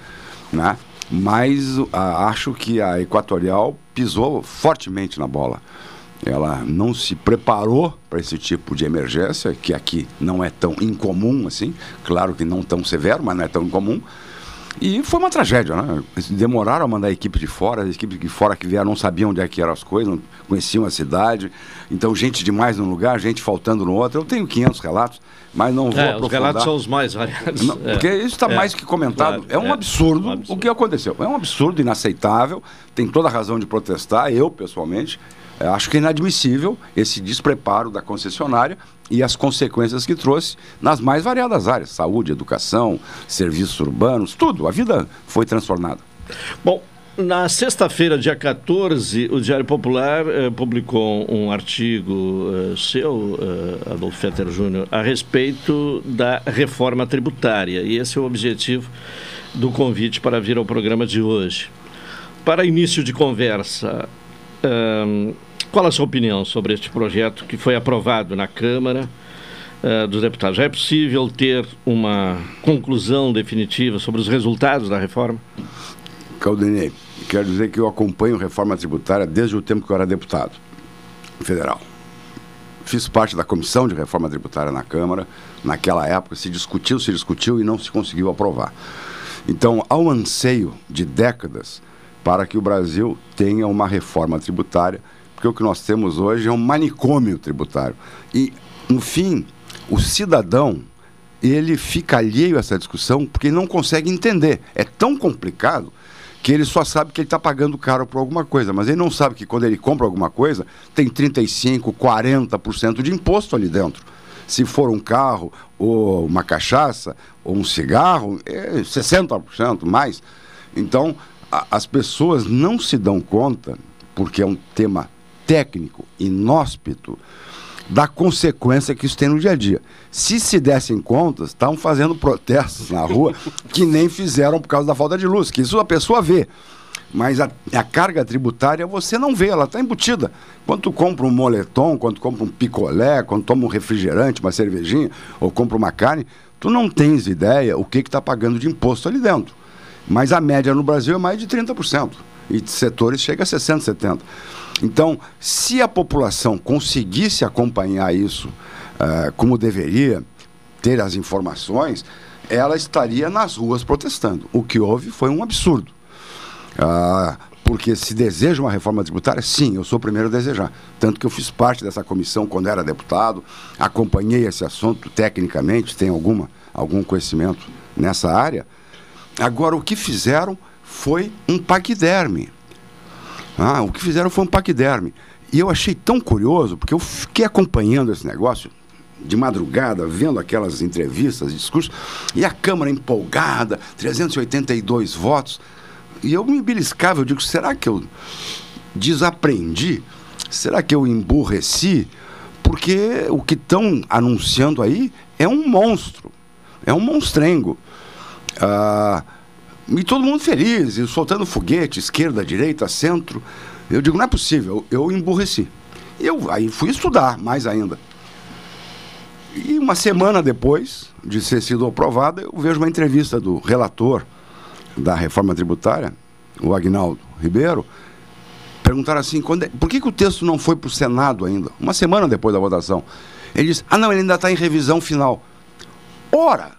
né? mas ah, acho que a Equatorial pisou fortemente na bola. Ela não se preparou para esse tipo de emergência, que aqui não é tão incomum assim, claro que não tão severo, mas não é tão incomum. E foi uma tragédia, né? Eles demoraram a mandar a equipe de fora, as equipes de fora que vieram não sabiam onde é que eram as coisas, não conheciam a cidade. Então, gente demais num lugar, gente faltando no outro. Eu tenho 500 relatos, mas não vou É, aprofundar. os relatos são os mais variados. Não, É. Porque isso está É. mais que comentado. Claro, é, um é. absurdo o que aconteceu. É um absurdo, inaceitável. Tem toda a razão de protestar. Eu, pessoalmente, acho que é inadmissível esse despreparo da concessionária e as consequências que trouxe nas mais variadas áreas: saúde, educação, serviços urbanos, tudo. A vida foi transformada. Bom, na sexta-feira, dia 14, o Diário Popular eh, publicou um artigo eh, seu, eh, Adolfo Fetter Júnior, a respeito da reforma tributária. E esse é o objetivo do convite para vir ao programa de hoje. Para início de conversa, ahn, qual a sua opinião sobre este projeto que foi aprovado na Câmara eh, dos Deputados? Já é possível ter uma conclusão definitiva sobre os resultados da reforma? Caldenei, quero dizer que eu acompanho reforma tributária desde o tempo que eu era deputado federal. Fiz parte da comissão de reforma tributária na Câmara. Naquela época se discutiu, se discutiu e não se conseguiu aprovar. Então, há um anseio de décadas para que o Brasil tenha uma reforma tributária, porque o que nós temos hoje é um manicômio tributário. E, no fim, o cidadão ele fica alheio a essa discussão porque não consegue entender. É tão complicado que ele só sabe que ele está pagando caro por alguma coisa, mas ele não sabe que quando ele compra alguma coisa, tem 35%, 40% de imposto ali dentro. Se for um carro, ou uma cachaça, ou um cigarro, é 60% mais. Então, a- as pessoas não se dão conta, porque é um tema técnico, inóspito, da consequência que isso tem no dia a dia. Se se dessem contas, estavam fazendo protestos na rua que nem fizeram por causa da falta de luz, que isso a pessoa vê. Mas a, a carga tributária você não vê, ela está embutida. Quando tu compra um moletom, quando tu compra um picolé, quando toma um refrigerante, uma cervejinha, ou compra uma carne, tu não tens ideia o que está pagando de imposto ali dentro. Mas a média no Brasil é mais de 30%. E de setores chega a 60%, 70%. Então, se a população conseguisse acompanhar isso ah, como deveria, ter as informações, ela estaria nas ruas protestando. O que houve foi um absurdo. Ah, porque se deseja uma reforma tributária, sim, eu sou o primeiro a desejar. Tanto que eu fiz parte dessa comissão quando era deputado, acompanhei esse assunto tecnicamente, tenho alguma, algum conhecimento nessa área. Agora, o que fizeram foi um paquiderme. Ah, o que fizeram foi um paquiderme. E eu achei tão curioso, porque eu fiquei acompanhando esse negócio de madrugada, vendo aquelas entrevistas, discursos, e a Câmara empolgada, 382 votos. E eu me beliscava, eu digo, será que eu desaprendi? Será que eu emburreci? Porque o que estão anunciando aí é um monstro, é um monstrengo. Ah, e todo mundo feliz, e soltando foguete, esquerda, direita, centro. Eu digo, não é possível, eu emburreci. Eu aí fui estudar mais ainda. E uma semana depois de ser sido aprovada, eu vejo uma entrevista do relator da reforma tributária, o Agnaldo Ribeiro, perguntaram assim, quando é- por que, que o texto não foi para o Senado ainda? Uma semana depois da votação. Ele disse, ah não, ele ainda está em revisão final. Ora,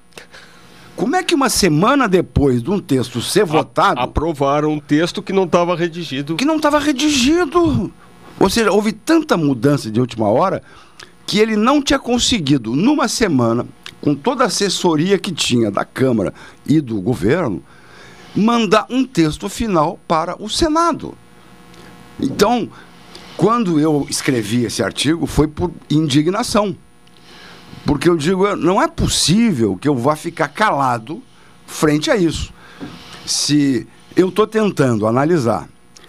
como é que uma semana depois de um texto ser votado... Aprovaram um texto que não estava redigido. Que não estava redigido. Ou seja, houve tanta mudança de última hora que ele não tinha conseguido, numa semana, com toda a assessoria que tinha da Câmara e do governo, mandar um texto final para o Senado. Então, Quando eu escrevi esse artigo, foi por indignação. Porque eu digo, não é possível que eu vá ficar calado frente a isso. Se eu estou tentando analisar,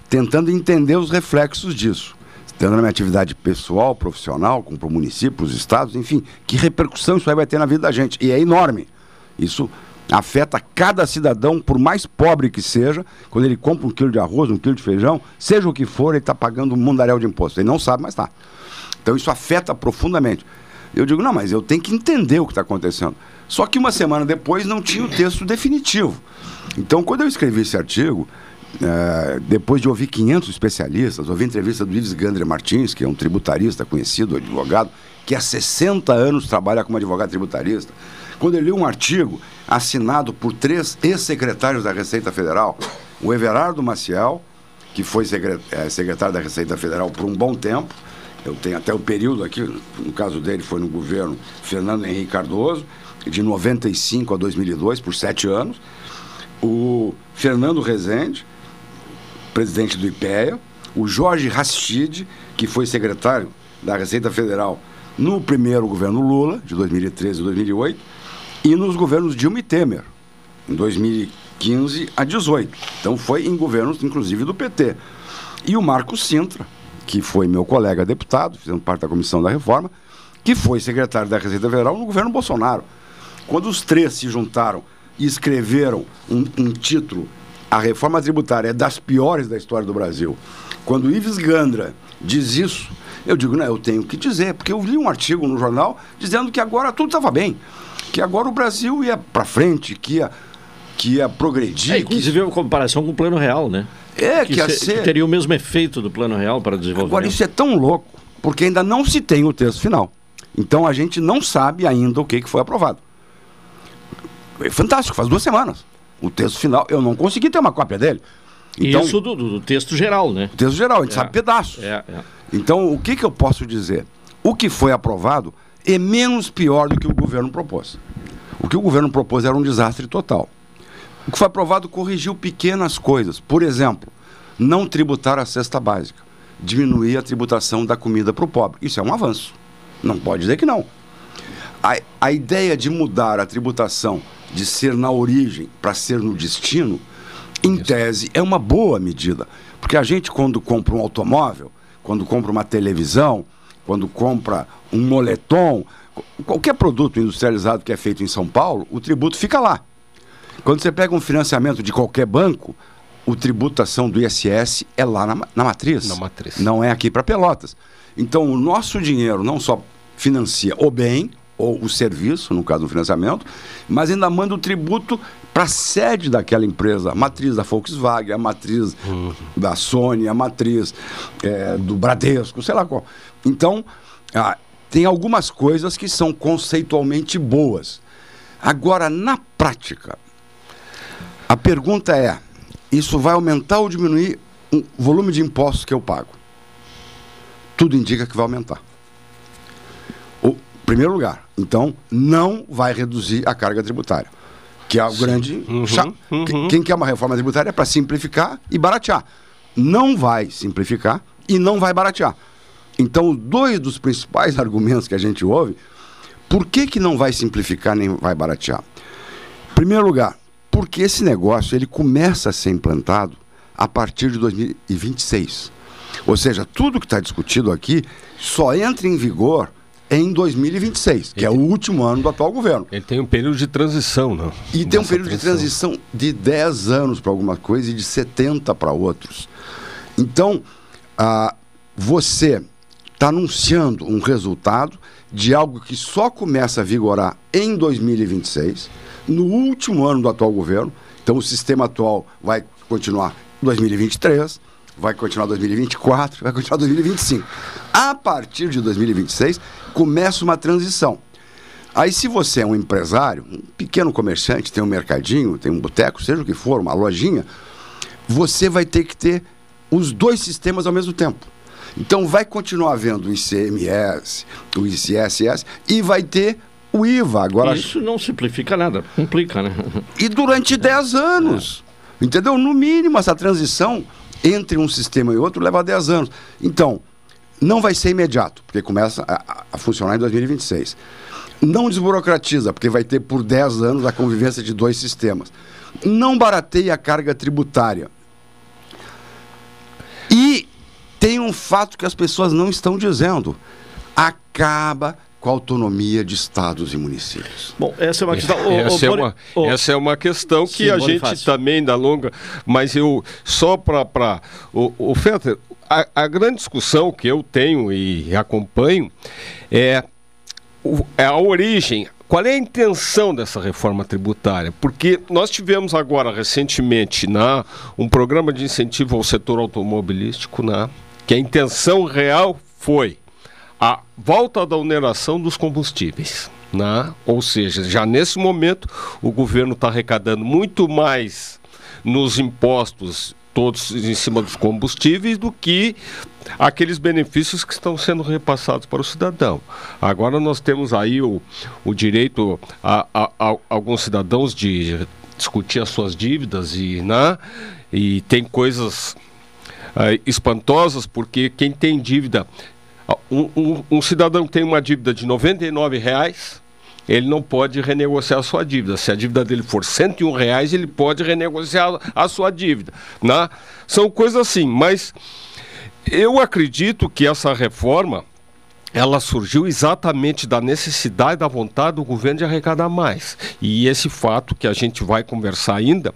tentando entender os reflexos disso, tendo na minha atividade pessoal, profissional, com o município, os estados, enfim, que repercussão isso aí vai ter na vida da gente. E é enorme. Isso afeta cada cidadão, por mais pobre que seja, quando ele compra um quilo de arroz, um quilo de feijão, seja o que for, ele está pagando um mundaréu de imposto. Ele não sabe, mas está. Então isso afeta profundamente. Eu digo, não, mas eu tenho que entender o que está acontecendo. Só que uma semana depois não tinha o texto definitivo. Então, quando eu escrevi esse artigo, é, depois de ouvir 500 especialistas, ouvi entrevista do Ives Gandre Martins, que é um tributarista conhecido, advogado, que há 60 anos trabalha como advogado tributarista. Quando eu li um artigo assinado por três ex-secretários da Receita Federal, o Everardo Maciel, que foi é, secretário da Receita Federal por um bom tempo, eu tenho até o período aqui, no caso dele foi no governo Fernando Henrique Cardoso, de 95 a 2002, por sete anos. O Fernando Rezende, presidente do IPEA, o Jorge Rastide, que foi secretário da Receita Federal no primeiro governo Lula, de 2013 a 2008, e nos governos Dilma e Temer, em 2015 a 2018. Então foi em governos, inclusive, do PT. E o Marco Sintra, que foi meu colega deputado, fazendo parte da comissão da reforma, que foi secretário da Receita Federal no governo Bolsonaro. Quando os três se juntaram e escreveram um, um título, a reforma tributária é das piores da história do Brasil. Quando Ives Gandra diz isso, eu digo, não, eu tenho que dizer, porque eu li um artigo no jornal dizendo que agora tudo estava bem, que agora o Brasil ia para frente, que ia, que ia progredir. É, inclusive, que... a comparação com o Plano Real, né? É, que, que, se, ser... que teria o mesmo efeito do Plano Real para desenvolver. Agora, isso é tão louco, porque ainda não se tem o texto final. Então, a gente não sabe ainda o que, que foi aprovado. É fantástico, faz duas semanas. O texto final, eu não consegui ter uma cópia dele. Então, Isso do, do, texto geral, né? O texto geral, a gente é, sabe pedaços. É, é. Então, o que, que eu posso dizer? O que foi aprovado é menos pior do que o governo propôs. O que o governo propôs era um desastre total. O que foi aprovado corrigiu pequenas coisas. Por exemplo, não tributar a cesta básica, diminuir a tributação da comida para o pobre. Isso é um avanço. Não pode dizer que não. A, a ideia de mudar a tributação de ser na origem para ser no destino, em tese, é uma boa medida. Porque a gente, quando compra um automóvel, quando compra uma televisão, quando compra um moletom, qualquer produto industrializado que é feito em São Paulo, o tributo fica lá. Quando você pega um financiamento de qualquer banco, o tributação do ISS é lá na, na matriz. Na matriz. Não é aqui para Pelotas. Então, o nosso dinheiro não só financia o bem ou o serviço, no caso do financiamento, mas ainda manda o tributo para a sede daquela empresa, a matriz da Volkswagen, a matriz uhum. da Sony, a matriz é, do Bradesco, sei lá qual. Então, ah, tem algumas coisas que são conceitualmente boas. Agora, na prática, a pergunta é: isso vai aumentar ou diminuir o volume de impostos que eu pago? Tudo indica que vai aumentar. O primeiro lugar, então, não vai reduzir a carga tributária, que é o Sim. grande. Uhum, uhum. Quem quer uma reforma tributária é para simplificar e baratear. Não vai simplificar e não vai baratear. Então, dois dos principais argumentos que a gente ouve, por que, que não vai simplificar nem vai baratear? Primeiro lugar, porque esse negócio ele começa a ser implantado a partir de 2026. Ou seja, tudo que está discutido aqui só entra em vigor em 2026, que ele é o último ano do atual governo. Ele tem um período de transição, não? E tem um período transição. de transição de 10 anos para alguma coisa e de 70 para outros. Então, ah, você está anunciando um resultado de algo que só começa a vigorar em 2026 no último ano do atual governo. Então, o sistema atual vai continuar em 2023, vai continuar em 2024, vai continuar em 2025. A partir de 2026, começa uma transição. Aí, se você é um empresário, um pequeno comerciante, tem um mercadinho, tem um boteco, seja o que for, uma lojinha, você vai ter que ter os dois sistemas ao mesmo tempo. Então, vai continuar havendo o ICMS, o ICSS, e vai ter o IVA. Agora, Isso não simplifica nada, complica, né? E durante 10 anos. É. Entendeu? No mínimo, essa transição entre um sistema e outro leva 10 anos. Então, não vai ser imediato, porque começa a, a funcionar em 2026. Não desburocratiza, porque vai ter por 10 anos a convivência de dois sistemas. Não barateia a carga tributária. E tem um fato que as pessoas não estão dizendo. Acaba com a autonomia de estados e municípios. Bom, essa é uma questão. Ô, essa, é Boni- uma, ô, essa é uma questão que Sim, a gente também dá longa, mas eu só para o, o Fetter, a, a grande discussão que eu tenho e acompanho é, o- é a origem. Qual é a intenção dessa reforma tributária? Porque nós tivemos agora recentemente na, um programa de incentivo ao setor automobilístico, né, que a intenção real foi a volta da oneração dos combustíveis. Né? Ou seja, já nesse momento o governo está arrecadando muito mais nos impostos todos em cima dos combustíveis do que aqueles benefícios que estão sendo repassados para o cidadão. Agora nós temos aí o, o direito a, a- a- alguns cidadãos de discutir as suas dívidas e, né? e tem coisas ah, espantosas, porque quem tem dívida, um, um- um cidadão que tem uma dívida de 99 reais, ele não pode renegociar a sua dívida. Se a dívida dele for 101 reais, ele pode renegociar a sua dívida. Né? São coisas assim, mas eu acredito que essa reforma ela surgiu exatamente da necessidade da vontade do governo de arrecadar mais. E esse fato que a gente vai conversar ainda,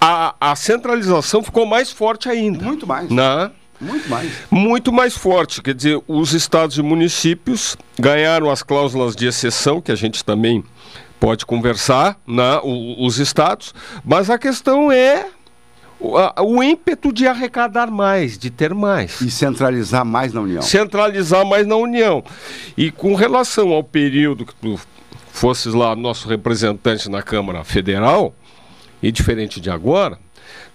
a, a centralização ficou mais forte ainda. Muito mais. Né? Muito mais. Muito mais forte. Quer dizer, os estados e municípios ganharam as cláusulas de exceção, que a gente também pode conversar, né? o- os estados, mas a questão é o ímpeto de arrecadar mais, de ter mais. E centralizar mais na União. Centralizar mais na União. E com relação ao período que tu fosses lá nosso representante na Câmara Federal, e diferente de agora,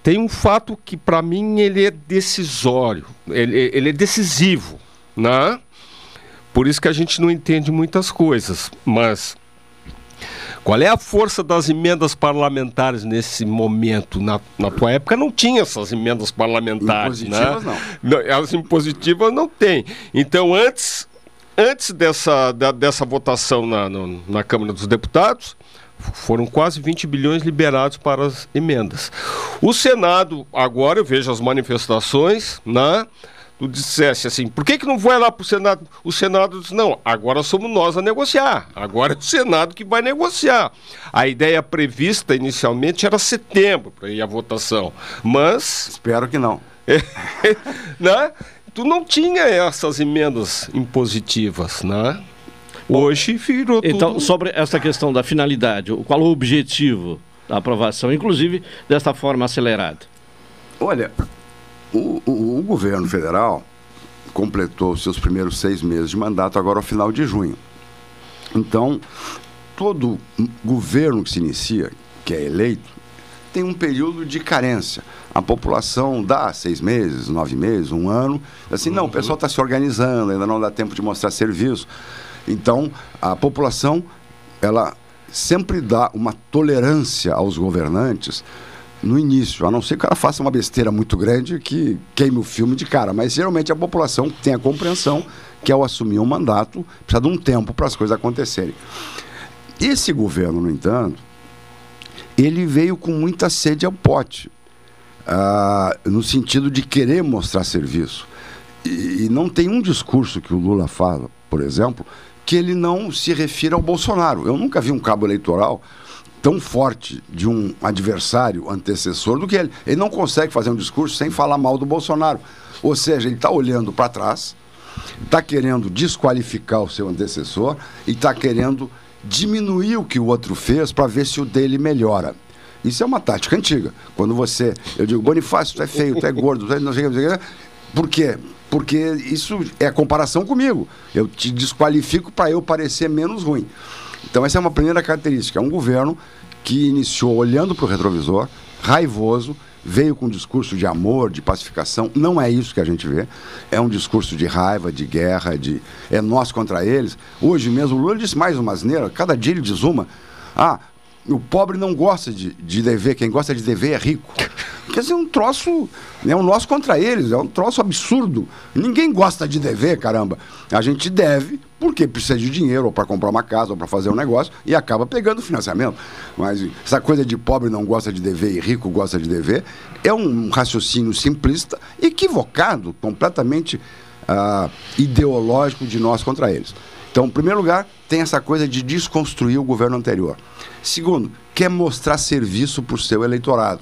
tem um fato que para mim ele é decisório, ele, ele é decisivo, né? Por isso que a gente não entende muitas coisas, mas qual é a força das emendas parlamentares nesse momento? Na, na tua época não tinha essas emendas parlamentares, Impositivas, né? não. As impositivas não tem. Então, antes, antes dessa, da- dessa votação na, no- na Câmara dos Deputados, foram quase 20 bilhões liberados para as emendas. O Senado, agora eu vejo as manifestações, né? Tu dissesse assim, por que, que não vai lá para o Senado? O Senado disse, não, agora somos nós a negociar. Agora é o Senado que vai negociar. A ideia prevista inicialmente era setembro para ir à votação. Mas. Espero que não. né? Tu não tinha essas emendas impositivas, né? Hoje virou Então, tudo... sobre essa questão da finalidade, qual o objetivo da aprovação, inclusive desta forma acelerada? Olha, o, o- o governo federal completou os seus primeiros seis meses de mandato agora ao final de junho. Então, todo governo que se inicia, que é eleito, tem um período de carência. A população dá seis meses, nove meses, um ano. Assim, não, o pessoal está se organizando, ainda não dá tempo de mostrar serviço. Então, a população, ela sempre dá uma tolerância aos governantes no início, a não ser que o cara faça uma besteira muito grande que queime o filme de cara. Mas geralmente a população tem a compreensão que ao assumir um mandato precisa de um tempo para as coisas acontecerem. Esse governo, no entanto, ele veio com muita sede ao pote, ah, no sentido de querer mostrar serviço. E, e não tem um discurso que o Lula fala, por exemplo, que ele não se refira ao Bolsonaro. Eu nunca vi um cabo eleitoral tão forte de um adversário antecessor do que ele. Ele não consegue fazer um discurso sem falar mal do Bolsonaro. Ou seja, ele está olhando para trás, está querendo desqualificar o seu antecessor e está querendo diminuir o que o outro fez para ver se o dele melhora. Isso é uma tática antiga. Quando você, eu digo, Bonifácio, tu é feio, tu é gordo, tu é Por quê? Porque isso é comparação comigo. Eu te desqualifico para eu parecer menos ruim. Então, essa é uma primeira característica. É um governo que iniciou olhando para o retrovisor, raivoso, veio com um discurso de amor, de pacificação. Não é isso que a gente vê. É um discurso de raiva, de guerra, de é nós contra eles. Hoje mesmo, o Lula disse mais uma asneira, cada dia ele diz uma. Ah, o pobre não gosta de, de dever, quem gosta de dever é rico. Quer dizer, é um troço, é um nós contra eles, é um troço absurdo. Ninguém gosta de dever, caramba. A gente deve porque precisa de dinheiro, ou para comprar uma casa, ou para fazer um negócio, e acaba pegando financiamento. Mas essa coisa de pobre não gosta de dever e rico gosta de dever é um raciocínio simplista, equivocado, completamente ah, ideológico de nós contra eles. Então, em primeiro lugar, tem essa coisa de desconstruir o governo anterior. Segundo, quer mostrar serviço para o seu eleitorado.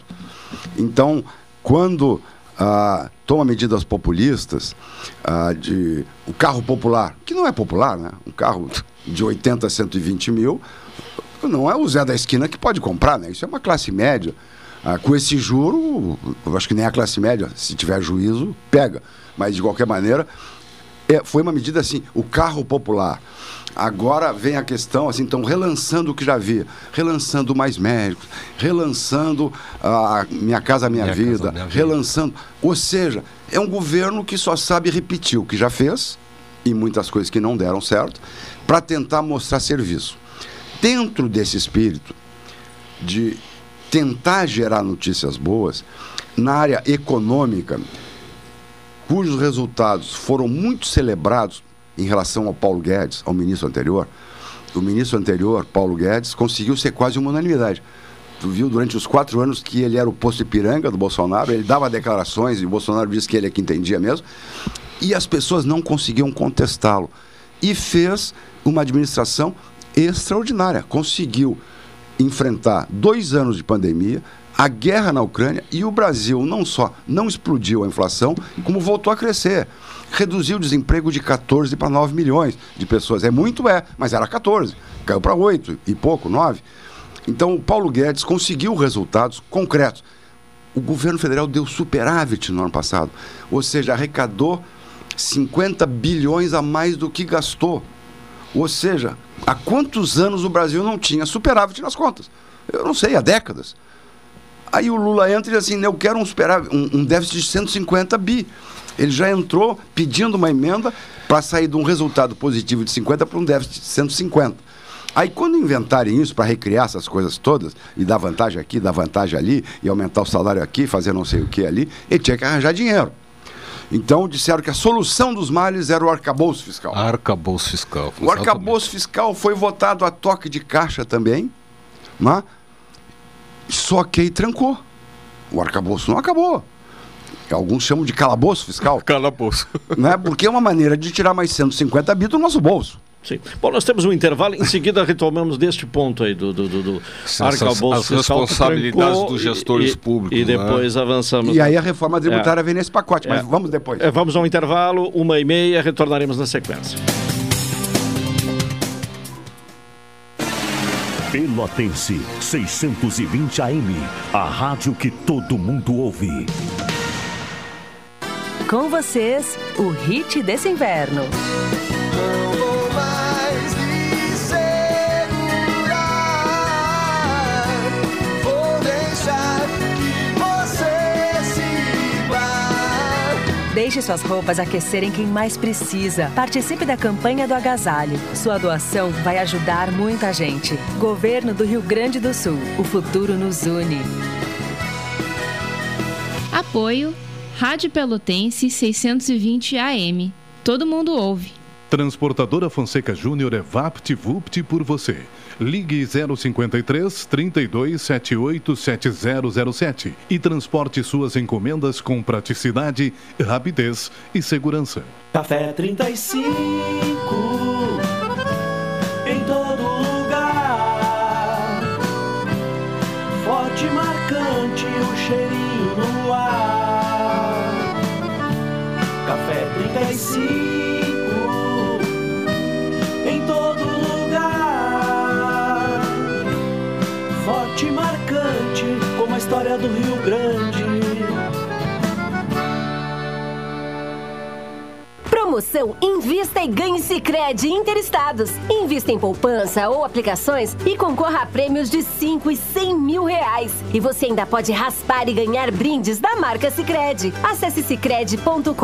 Então, quando ah, toma medidas populistas ah, de o carro popular, que não é popular, né? Um carro de 80 a 120 mil, não é o Zé da esquina que pode comprar, né? Isso é uma classe média. Ah, com esse juro, eu acho que nem a classe média, se tiver juízo, pega. Mas de qualquer maneira, é, foi uma medida assim, o carro popular. Agora vem a questão, assim, estão relançando o que já havia, relançando mais médicos, relançando a Minha Casa Minha, minha vida, casa, minha relançando. Vida. Ou seja, é um governo que só sabe repetir o que já fez, e muitas coisas que não deram certo, para tentar mostrar serviço. Dentro desse espírito de tentar gerar notícias boas, na área econômica, cujos resultados foram muito celebrados em relação ao Paulo Guedes, ao ministro anterior, o ministro anterior, Paulo Guedes, conseguiu ser quase uma unanimidade. Tu viu durante os quatro anos que ele era o posto Ipiranga do Bolsonaro, ele dava declarações e o Bolsonaro disse que ele é que entendia mesmo, e as pessoas não conseguiam contestá-lo. E fez uma administração extraordinária, conseguiu enfrentar dois anos de pandemia, a guerra na Ucrânia e o Brasil não só não explodiu a inflação, como voltou a crescer. Reduziu o desemprego de 14 para 9 milhões de pessoas. É muito, é, mas era 14. Caiu para 8 e pouco, 9. Então, o Paulo Guedes conseguiu resultados concretos. O governo federal deu superávit no ano passado, ou seja, arrecadou 50 bilhões a mais do que gastou. Ou seja, há quantos anos o Brasil não tinha superávit nas contas? Eu não sei, há décadas. Aí o Lula entra e diz assim: eu quero um, superávit, um, um déficit de 150 bi. Ele já entrou pedindo uma emenda para sair de um resultado positivo de 50 para um déficit de 150. Aí quando inventarem isso para recriar essas coisas todas, e dar vantagem aqui, dar vantagem ali, e aumentar o salário aqui, fazer não sei o que ali, ele tinha que arranjar dinheiro. Então disseram que a solução dos males era o arcabouço fiscal. Arcabouço fiscal. O arcabouço fiscal foi votado a toque de caixa também, né? Só que aí trancou. O arcabouço não acabou. Alguns chamam de calabouço fiscal. calabouço. Né? Porque é uma maneira de tirar mais 150 bits do nosso bolso. Sim. Bom, nós temos um intervalo, em seguida retomamos deste ponto aí do, do, do, do arcabouço As responsabilidades dos gestores e, públicos. E depois né? avançamos. E aí a reforma tributária é. vem nesse pacote, mas é. vamos depois. É, vamos ao intervalo, uma e meia, retornaremos na sequência. Pelotense 620 AM, a rádio que todo mundo ouve. Com vocês, o hit desse inverno. Deixe suas roupas aquecerem quem mais precisa. Participe da campanha do agasalho. Sua doação vai ajudar muita gente. Governo do Rio Grande do Sul. O futuro nos une. Apoio Rádio Pelotense 620 AM. Todo mundo ouve. Transportadora Fonseca Júnior é VaptVupt por você. Ligue 053 3278 7007 e transporte suas encomendas com praticidade, rapidez e segurança. Café 35 do Rio Grande. Promoção Invista e Ganhe Sicredi Interestados. Invista em poupança ou aplicações e concorra a prêmios de 5 e 100 mil reais. E você ainda pode raspar e ganhar brindes da marca Sicredi. Acesse cicred.com.br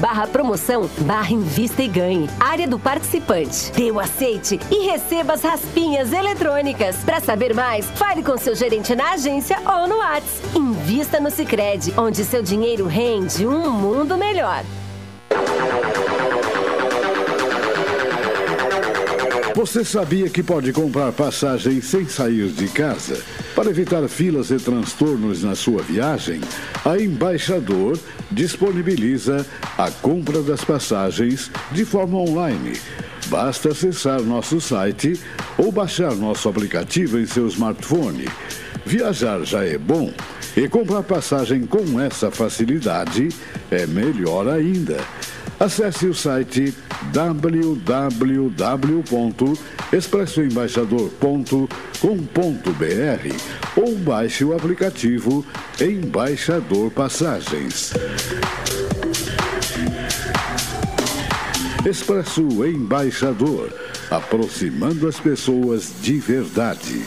barra promoção barra invista e ganhe. Área do participante. Dê o aceite e receba as raspinhas eletrônicas. Para saber mais, fale com seu gerente na agência ou no WhatsApp. Invista no Sicredi, onde seu dinheiro rende um mundo melhor. Você sabia que pode comprar passagem sem sair de casa? Para evitar filas e transtornos na sua viagem, a Embaixador disponibiliza a compra das passagens de forma online. Basta acessar nosso site ou baixar nosso aplicativo em seu smartphone. Viajar já é bom e comprar passagem com essa facilidade é melhor ainda. Acesse o site www.expressoembaixador.com.br ou baixe o aplicativo Embaixador Passagens. Expresso Embaixador, aproximando as pessoas de verdade.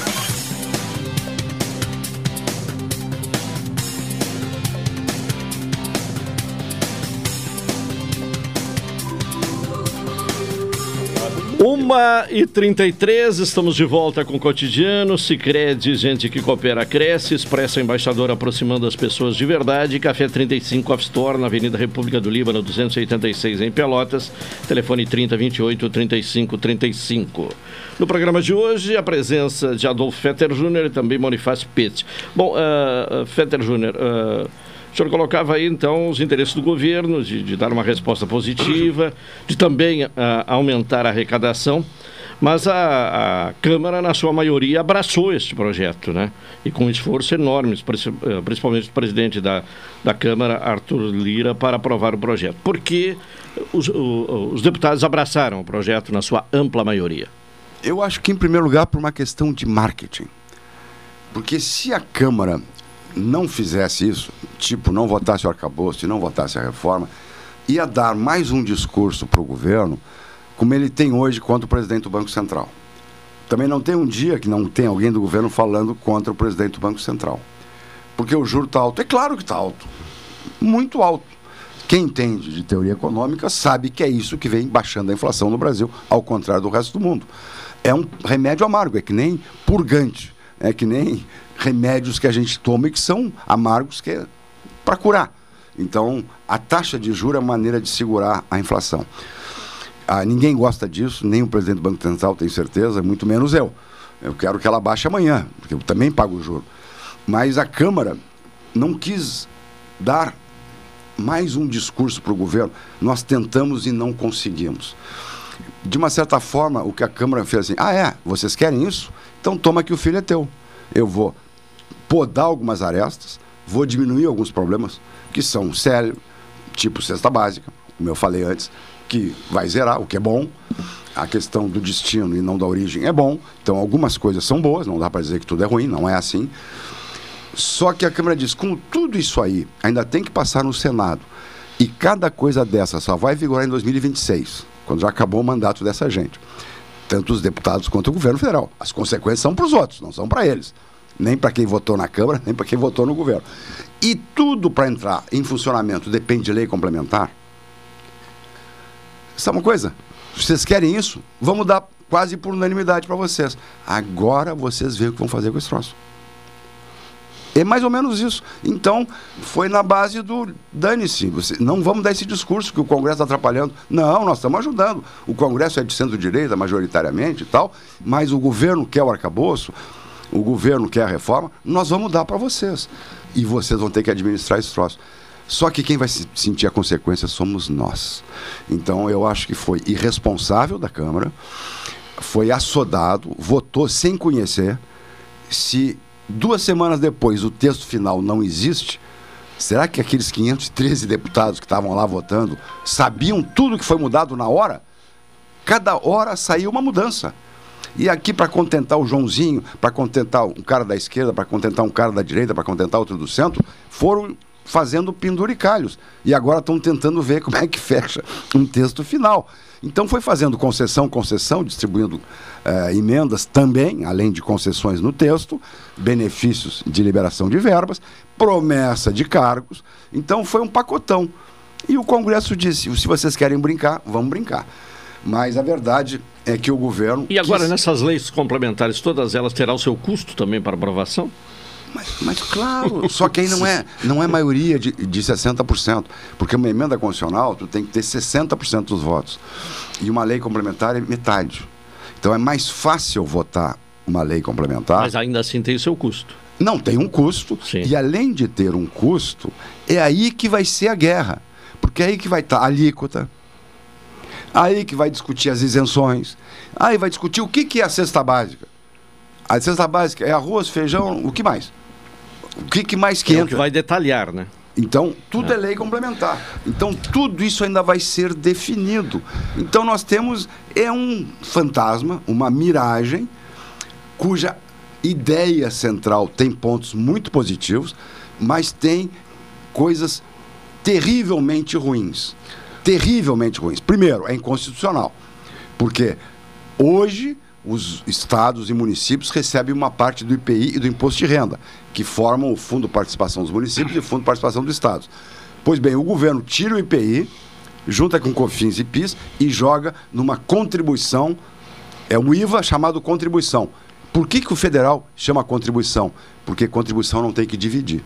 Uma e 33 estamos de volta com o cotidiano. Sicredi, gente que coopera, cresce. Expressa Embaixador aproximando as pessoas de verdade. Café 35 Off Store, na Avenida República do Líbano, 286 em Pelotas. Telefone 3028 35 35. No programa de hoje, a presença de Adolfo Fetter Júnior e também Bonifácio Pitt. Bom, uh, Fetter Júnior. Uh, o senhor colocava aí, então, os interesses do governo de, de dar uma resposta positiva, de também uh, aumentar a arrecadação, mas a, a, Câmara, na sua maioria, abraçou este projeto, né? E com um esforço enorme, principalmente o presidente da, da Câmara, Arthur Lira, para aprovar o projeto. Por que os, os deputados abraçaram o projeto na sua ampla maioria? Eu acho que, em primeiro lugar, por uma questão de marketing. Porque se a Câmara não fizesse isso, tipo, não votasse o arcabouço não votasse a reforma, ia dar mais um discurso para o governo, como ele tem hoje contra o presidente do Banco Central. Também não tem um dia que não tem alguém do governo falando contra o presidente do Banco Central. Porque o juro está alto. É claro que está alto. Muito alto. Quem entende de teoria econômica sabe que é isso que vem baixando a inflação no Brasil, ao contrário do resto do mundo. É um remédio amargo, é que nem purgante, é que nem remédios que a gente toma e que são amargos que é para curar. Então, a taxa de juros é uma maneira de segurar a inflação. Ah, ninguém gosta disso, nem o presidente do Banco Central tem certeza, muito menos eu. Eu quero que ela baixe amanhã, porque eu também pago o juro. Mas a Câmara não quis dar mais um discurso para o governo. Nós tentamos e não conseguimos. De uma certa forma, o que a Câmara fez assim: ah, é? Vocês querem isso? Então toma que o filho é teu. Eu vou podar algumas arestas, vou diminuir alguns problemas que são sérios, tipo cesta básica, como eu falei antes, que vai zerar, o que é bom. A questão do destino e não da origem é bom. Então, algumas coisas são boas, não dá para dizer que tudo é ruim, não é assim. Só que a Câmara diz: com tudo isso aí, ainda tem que passar no Senado. E cada coisa dessa só vai vigorar em 2026, quando já acabou o mandato dessa gente. Tanto os deputados quanto o governo federal. As consequências são para os outros, não são para eles nem para quem votou na Câmara, nem para quem votou no governo. E tudo para entrar em funcionamento depende de lei complementar. Sabe uma coisa? Vocês querem isso? Vamos dar quase por unanimidade para vocês. Agora vocês veem o que vão fazer com esse troço. É mais ou menos isso. Então, foi na base do dane-se. Não vamos dar esse discurso que o Congresso está atrapalhando. Não, nós estamos ajudando. O Congresso é de centro-direita, majoritariamente e tal, mas o governo quer o arcabouço o governo quer a reforma, nós vamos dar para vocês. E vocês vão ter que administrar esse troço. Só que quem vai sentir a consequência somos nós. Então eu acho que foi irresponsável da Câmara, foi assodado, votou sem conhecer. Se duas semanas depois o texto final não existe, será que aqueles 513 deputados que estavam lá votando sabiam tudo que foi mudado na hora? Cada hora saiu uma mudança. E aqui para contentar o Joãozinho, para contentar um cara da esquerda, para contentar um cara da direita, para contentar outro do centro, foram fazendo penduricalhos. E agora estão tentando ver como é que fecha um texto final. Então foi fazendo concessão, concessão, distribuindo eh, emendas também, além de concessões no texto, benefícios de liberação de verbas, promessa de cargos. Então foi um pacotão. E o Congresso disse: se vocês querem brincar, vamos brincar. Mas a verdade é que o governo. E agora, quis- nessas leis complementares, todas elas terão o seu custo também para aprovação? Mas, mas claro, só que aí não é, não é maioria de, de 60%, porque uma emenda constitucional tu tem que ter 60% dos votos. E uma lei complementar é metade. Então é mais fácil votar uma lei complementar. Mas ainda assim tem o seu custo. Não, tem um custo. E além de ter um custo, é aí que vai ser a guerra. Porque é aí que vai estar a alíquota, aí que vai discutir as isenções, aí vai discutir o que, que é a cesta básica. A cesta básica é arroz, feijão, o que mais? O que, que mais que É o entra? que vai detalhar, né? Então, tudo é. lei complementar. Então, tudo isso ainda vai ser definido. Então, nós temos é um fantasma, uma miragem, cuja ideia central tem pontos muito positivos, mas tem coisas terrivelmente ruins. Terrivelmente ruins. Primeiro, é inconstitucional. Porque hoje os estados e municípios recebem uma parte do IPI e do imposto de renda, que formam o Fundo de Participação dos Municípios e o Fundo de Participação dos Estados. Pois bem, o governo tira o IPI, junta com COFINS e PIS e joga numa contribuição, é um IVA chamado contribuição. Por que, que o federal chama contribuição? Porque contribuição não tem que dividir.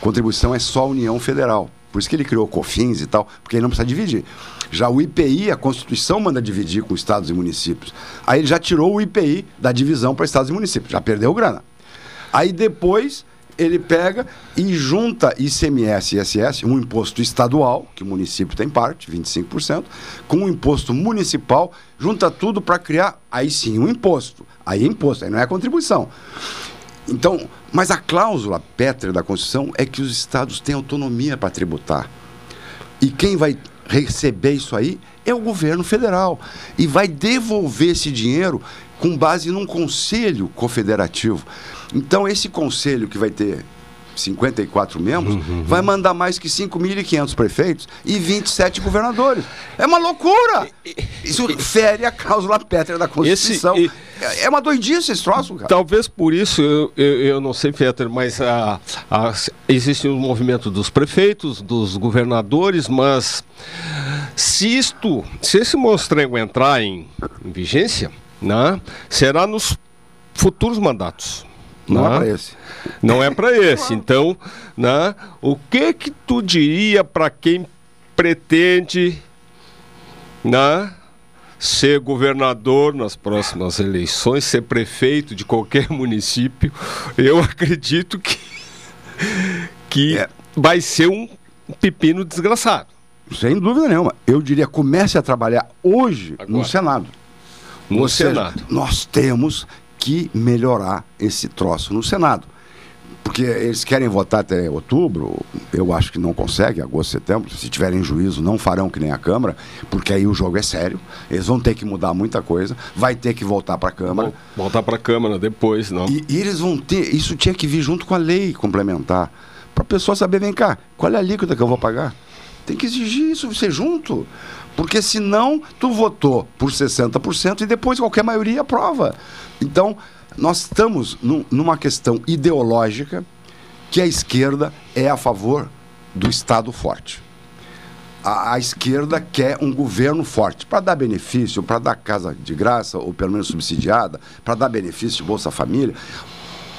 Contribuição é só a União Federal. Por isso que ele criou COFINS e tal, porque ele não precisa dividir. Já o IPI, a Constituição manda dividir com estados e municípios. Aí ele já tirou o IPI da divisão para estados e municípios, já perdeu grana. Aí depois ele pega e junta ICMS e ISS, um imposto estadual, que o município tem parte, 25%, com um imposto municipal, junta tudo para criar, aí sim, um imposto. Aí é imposto, aí não é contribuição. Então, mas a cláusula pétrea da Constituição é que os estados têm autonomia para tributar. E quem vai receber isso aí é o governo federal. E vai devolver esse dinheiro com base num conselho confederativo. Então, esse conselho que vai ter 54 membros, vai mandar mais que 5.500 prefeitos e 27 governadores. É uma loucura! Isso fere a cláusula pétrea da Constituição. Esse- É uma doidice esse troço, cara. Talvez por isso, eu, eu, eu não sei, Peter, mas ah, ah, existe o movimento dos prefeitos, dos governadores, mas se isto, se esse monstrengo entrar em, em vigência, né, será nos futuros mandatos. Não é né? pra esse. Não é para esse. Então, né, o que que tu diria para quem pretende, né, ser governador nas próximas eleições, ser prefeito de qualquer município? Eu acredito que que É. vai ser um pepino desgraçado. Sem dúvida nenhuma. Eu diria, comece a trabalhar hoje no Agora. Senado. No Ou seja, Senado. nós temos que melhorar esse troço no Senado. Porque eles querem votar até outubro, eu acho que não conseguem, agosto, setembro. Se tiverem juízo, não farão que nem a Câmara, porque aí o jogo é sério. Eles vão ter que mudar muita coisa, vai ter que voltar para a Câmara. Voltar para a Câmara depois, não. E, e eles vão ter. Isso tinha que vir junto com a lei complementar. Para a pessoa saber, vem cá, qual é a alíquota que eu vou pagar? Tem que exigir isso, ser junto. Porque senão tu votou por 60% e depois qualquer maioria aprova. Então, nós estamos num- numa questão ideológica que a esquerda é a favor do Estado forte. A, a esquerda quer um governo forte para dar benefício, para dar casa de graça, ou pelo menos subsidiada, para dar benefício de Bolsa Família.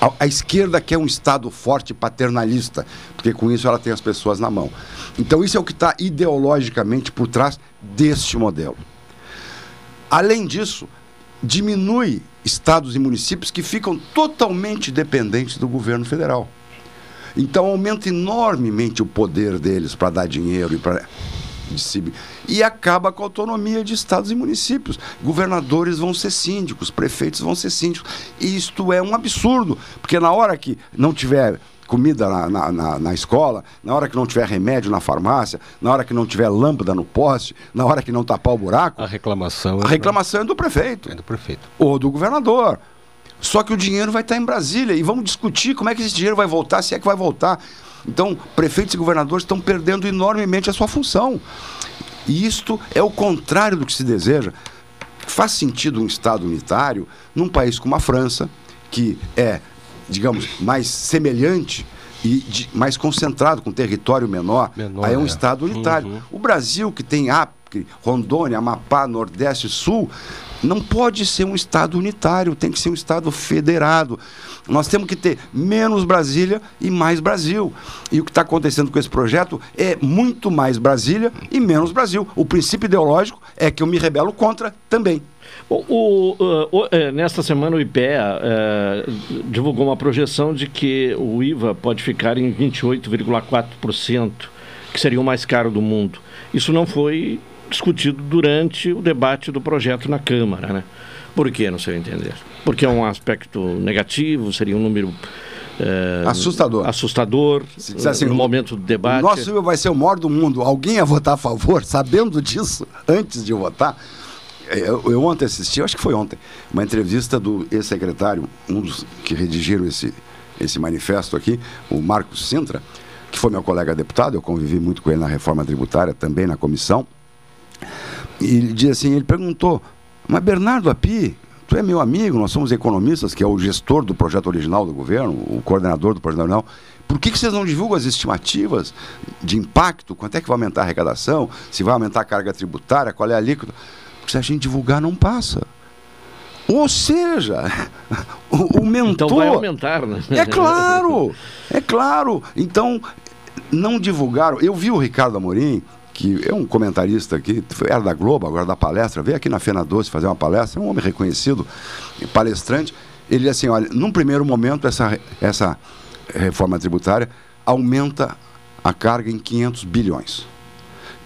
A, a esquerda quer um Estado forte paternalista, porque com isso ela tem as pessoas na mão. Então, isso é o que está ideologicamente por trás deste modelo. Além disso, diminui estados e municípios que ficam totalmente dependentes do governo federal. Então aumenta enormemente o poder deles para dar dinheiro e para. E acaba com a autonomia de estados e municípios. Governadores vão ser síndicos, prefeitos vão ser síndicos. E isto é um absurdo, porque na hora que não tiver comida na, na, na, na escola, na hora que não tiver remédio na farmácia, na hora que não tiver lâmpada no poste, na hora que não tapar o buraco. A reclamação. A reclamação é do prefeito. É do prefeito. Ou do governador. Só que o dinheiro vai estar em Brasília e vamos discutir como é que esse dinheiro vai voltar, se é que vai voltar. Então, prefeitos e governadores estão perdendo enormemente a sua função. E isto é o contrário do que se deseja. Faz sentido um Estado unitário num país como a França, que é, digamos, mais semelhante e de- mais concentrado, com território menor. Menor, aí é um é. Estado unitário. Uhum. O Brasil, que tem Acre, Rondônia, Amapá, Nordeste e Sul, não pode ser um Estado unitário, tem que ser um Estado federado. Nós temos que ter menos Brasília e mais Brasil. E o que está acontecendo com esse projeto é muito mais Brasília e menos Brasil. O princípio ideológico é que eu me rebelo contra também. O, o, o- eh, nesta semana o IPEA eh, divulgou uma projeção de que o IVA pode ficar em 28,4%, que seria o mais caro do mundo. Isso não foi discutido durante o debate do projeto na Câmara, né? Por que, no seu entender? Porque é um aspecto negativo, seria um número eh, Assustador. assustador disser assim, no momento do debate. O nosso IVA vai ser o maior do mundo. Alguém ia votar a favor, sabendo disso, antes de votar? Eu, eu ontem assisti, acho que foi ontem, uma entrevista do ex-secretário, um dos que redigiram esse, esse manifesto aqui, o Marcos Sintra, que foi meu colega deputado, eu convivi muito com ele na reforma tributária, também na comissão. E ele diz assim, ele perguntou, mas Bernardo Api, tu é meu amigo, nós somos economistas, que é o gestor do projeto original do governo, o coordenador do projeto original, por que, que vocês não divulgam as estimativas de impacto? Quanto é que vai aumentar a arrecadação? Se vai aumentar a carga tributária? Qual é a alíquota? Porque se a gente divulgar, não passa. Ou seja, o, o mentor... Então vai aumentar, né? É claro, é claro. Então, não divulgaram. Eu vi o Ricardo Amorim, que é um comentarista aqui, era da Globo, agora da palestra, veio aqui na Fena Doce fazer uma palestra, é um homem reconhecido, palestrante. Ele disse assim: olha, num primeiro momento, essa, essa reforma tributária aumenta a carga em 500 bilhões.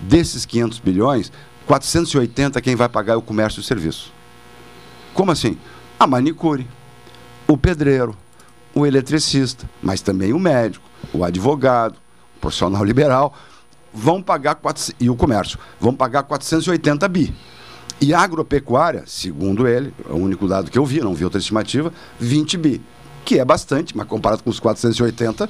Desses 500 bilhões, 480 quem vai pagar é o comércio e serviço. Como assim? A manicure, o pedreiro, o eletricista, mas também o médico, o advogado, o profissional liberal, vão pagar, 400 e o comércio, vão pagar 480 bi. E a agropecuária, segundo ele, é o único dado que eu vi, não vi outra estimativa, 20 bi. Que é bastante, mas comparado com os 480,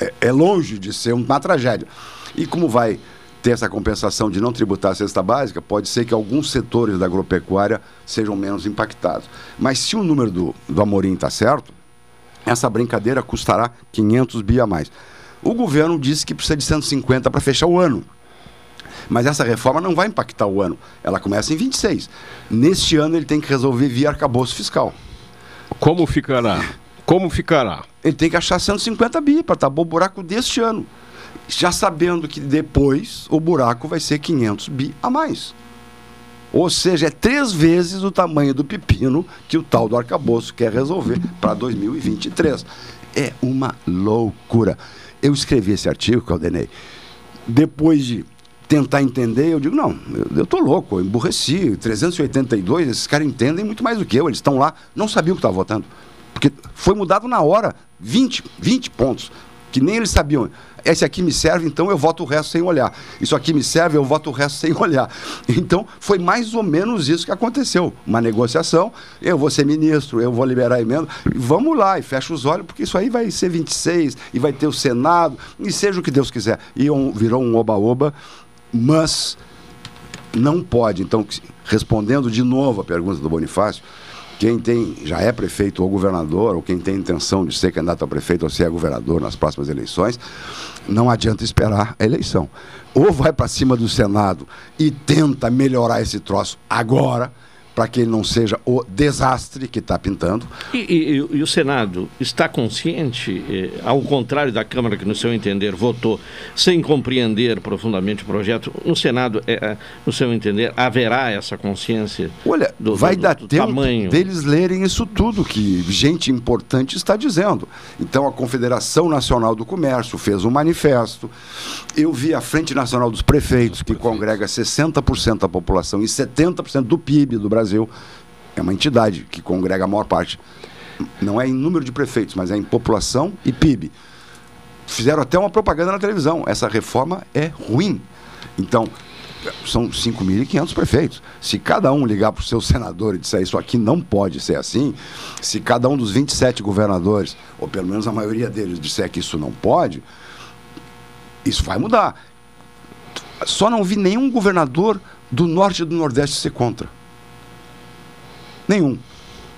é, é longe de ser uma tragédia. E como vai ter essa compensação de não tributar a cesta básica, pode ser que alguns setores da agropecuária sejam menos impactados. Mas se o número do, do Amorim está certo, essa brincadeira custará 500 bi a mais. O governo disse que precisa de 150 para fechar o ano. Mas essa reforma não vai impactar o ano. Ela começa em 26. Neste ano ele tem que resolver via arcabouço fiscal. Como ficará? Como ficará? Ele tem que achar 150 bi para tapar o buraco deste ano. Já sabendo que depois o buraco vai ser 500 bi a mais. Ou seja, é três vezes o tamanho do pepino que o tal do arcabouço quer resolver para 2023. É uma loucura. Eu escrevi esse artigo, Caldenei, depois de tentar entender, eu digo, não, eu, tô louco, eu emburreci. 382, esses caras entendem muito mais do que eu. Eles estão lá, não sabiam o que estavam votando. Porque foi mudado na hora, 20, 20 pontos, que nem eles sabiam. Esse aqui me serve, então eu voto o resto sem olhar. Isso aqui me serve, eu voto o resto sem olhar. Então, foi mais ou menos isso que aconteceu. Uma negociação, eu vou ser ministro, eu vou liberar emenda, vamos lá, e fecha os olhos, porque isso aí vai ser 26, e vai ter o Senado, e seja o que Deus quiser. E um- virou um oba-oba, mas não pode. Então, respondendo de novo a pergunta do Bonifácio, quem tem, já é prefeito ou governador, ou quem tem intenção de ser candidato a prefeito ou ser governador nas próximas eleições, não adianta esperar a eleição. Ou vai para cima do Senado e tenta melhorar esse troço agora, para que ele não seja o desastre que está pintando. E, e- e o Senado está consciente, eh, ao contrário da Câmara, que, no seu entender, votou sem compreender profundamente o projeto, no Senado, eh, eh, no seu entender, haverá essa consciência Olha, do, vai do- dar do tempo tamanho? deles lerem isso tudo que gente importante está dizendo. Então, a Confederação Nacional do Comércio fez um manifesto. Eu vi a Frente Nacional dos Prefeitos, que congrega 60% da população e 70% do PIB do Brasil. É uma entidade que congrega a maior parte. Não é em número de prefeitos, mas é em população e PIB. fizeram até uma propaganda na televisão. Essa reforma é ruim. Então, são 5.500 prefeitos. Se cada um ligar para o seu senador e disser isso aqui não pode ser assim, se cada um dos 27 governadores, ou pelo menos a maioria deles, disser que isso não pode, isso vai mudar. Só não vi nenhum governador do norte e do nordeste ser contra. Nenhum.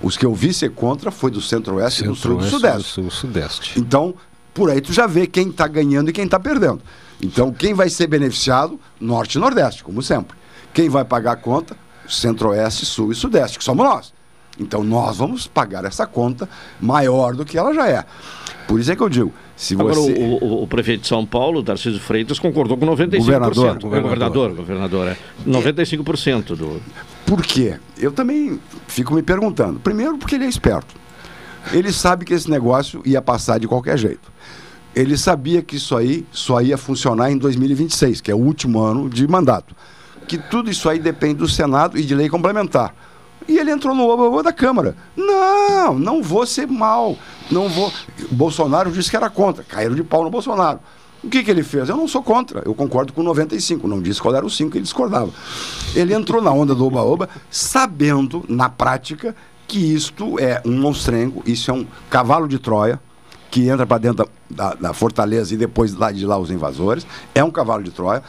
Os que eu vi ser contra foi do centro-oeste e do sul e do sudeste. Sul, sudeste. Então, por aí tu já vê quem está ganhando e quem está perdendo. Então, quem vai ser beneficiado? Norte e Nordeste, como sempre. Quem vai pagar a conta? Centro-Oeste, Sul e Sudeste, que somos nós. Então, nós vamos pagar essa conta maior do que ela já é. Por isso é que eu digo, se Agora, você... o, o, o prefeito de São Paulo, Tarcísio Freitas, concordou com 95%. Governador, governador, governador, é. 95% do... Por quê? Eu também fico me perguntando. Primeiro, porque ele é esperto. Ele sabe que esse negócio ia passar de qualquer jeito. Ele sabia que isso aí só ia funcionar em 2026, que é o último ano de mandato. Que tudo isso aí depende do Senado e de lei complementar. E ele entrou no oba da Câmara. Não, não vou ser mal. Não vou. Bolsonaro disse que era contra. Caíram de pau no Bolsonaro. O que, que ele fez? Eu não sou contra. Eu concordo com 95. Não disse qual era o 5 que ele discordava. Ele entrou na onda do oba-oba, sabendo, na prática, que isto é um monstrengo, isso é um cavalo de Troia, que entra para dentro da, da, da, fortaleza e depois lá de lá os invasores. É um cavalo de Troia.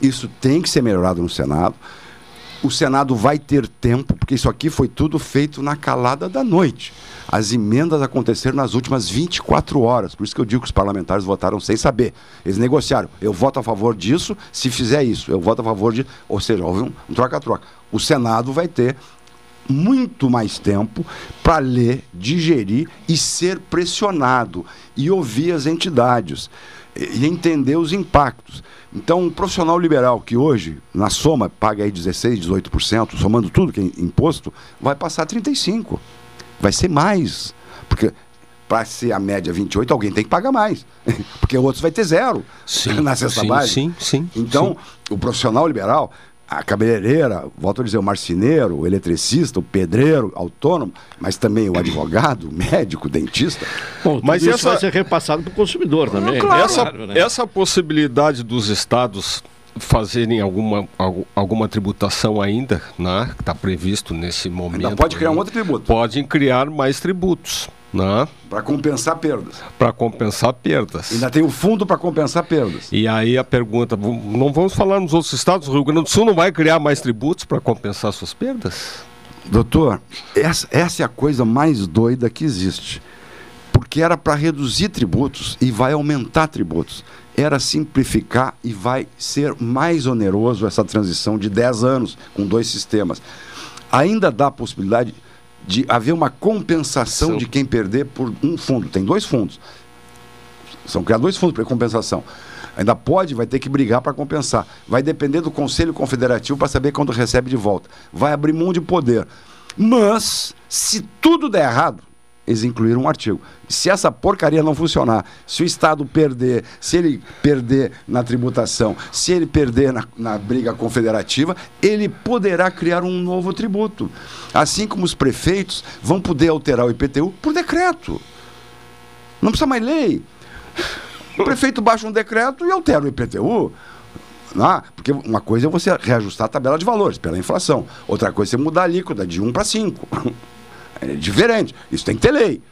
Isso tem que ser melhorado no Senado. O Senado vai ter tempo, porque isso aqui foi tudo feito na calada da noite. As emendas aconteceram nas últimas 24 horas. Por isso que eu digo que os parlamentares votaram sem saber. Eles negociaram. Eu voto a favor disso se fizer isso. Eu voto a favor de. Ou seja, houve um troca-troca. O Senado vai ter muito mais tempo para ler, digerir e ser pressionado e ouvir as entidades e entender os impactos. Então, um profissional liberal que hoje, na soma, paga aí 16, 18%, somando tudo que é imposto, vai passar 35%. Vai ser mais. Porque para ser a média 28, alguém tem que pagar mais. Porque outros vai ter zero sim, na cesta sim, base. Sim, sim. Então, sim. o profissional liberal a cabeleireira, volto a dizer, o marceneiro, o eletricista, o pedreiro, autônomo, mas também o advogado, o médico, o dentista. Bom, mas isso essa... vai ser repassado para o consumidor também. Claro. Essa, claro, né? essa possibilidade dos estados fazerem alguma, alguma tributação ainda, né, que está previsto nesse momento. Ainda pode criar um outro tributo. Podem criar mais tributos. Né? Para compensar perdas. Para compensar perdas. Ainda tem o fundo para compensar perdas. E aí a pergunta: não vamos falar nos outros estados? O Rio Grande do Sul não vai criar mais tributos para compensar suas perdas? Doutor, essa, essa é a coisa mais doida que existe. Porque era para reduzir tributos e vai aumentar tributos. Era simplificar e vai ser mais oneroso essa transição de 10 anos com dois sistemas. Ainda dá a possibilidade de haver uma compensação Sim. de quem perder por um fundo. Tem dois fundos. São criados dois fundos para compensação. Ainda pode, vai ter que brigar para compensar. Vai depender do Conselho Confederativo para saber quando recebe de volta. Vai abrir mão de poder. Mas, se tudo der errado, eles incluíram um artigo. Se essa porcaria não funcionar, se o Estado perder, se ele perder na tributação, se ele perder na, na, briga confederativa, ele poderá criar um novo tributo. Assim como os prefeitos vão poder alterar o IPTU por decreto. Não precisa mais lei. O prefeito baixa um decreto e altera o IPTU. Não, porque uma coisa é você reajustar a tabela de valores pela inflação. Outra coisa é mudar a alíquota de 1 para 5. É diferente. Isso tem que ter lei.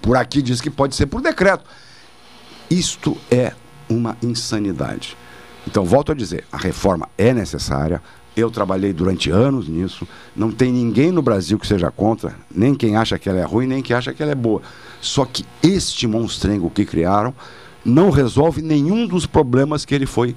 Por aqui diz que pode ser por decreto. Isto é uma insanidade. Então, volto a dizer, a reforma é necessária. Eu trabalhei durante anos nisso. Não tem ninguém no Brasil que seja contra, nem quem acha que ela é ruim, nem quem acha que ela é boa. Só que este monstrengo que criaram não resolve nenhum dos problemas que ele foi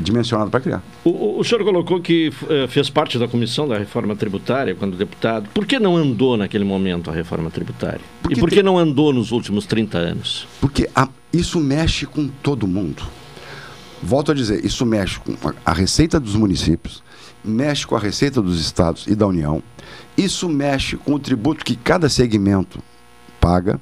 dimensionado para criar. O, o, senhor colocou que uh, fez parte da comissão da reforma tributária quando deputado. Por que não andou naquele momento a reforma tributária? Porque e por que tem... não andou nos últimos 30 anos? Porque a, isso mexe com todo mundo. Volto a dizer, isso mexe com a, a receita dos municípios, mexe com a receita dos estados e da União, isso mexe com o tributo que cada segmento paga.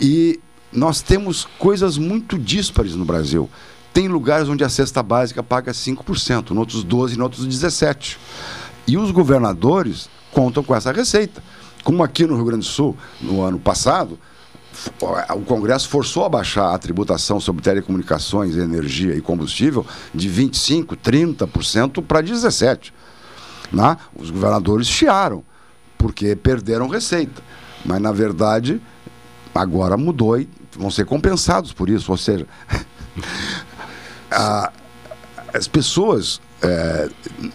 E nós temos coisas muito díspares no Brasil. Tem lugares onde a cesta básica paga 5%, em outros 12%, em outros 17%. E os governadores contam com essa receita. Como aqui no Rio Grande do Sul, no ano passado, o Congresso forçou a baixar a tributação sobre telecomunicações, energia e combustível de 25%, 30% para 17%. Né? Os governadores chiaram, porque perderam receita. Mas, na verdade, agora mudou e vão ser compensados por isso. Ou seja, a, as pessoas, é,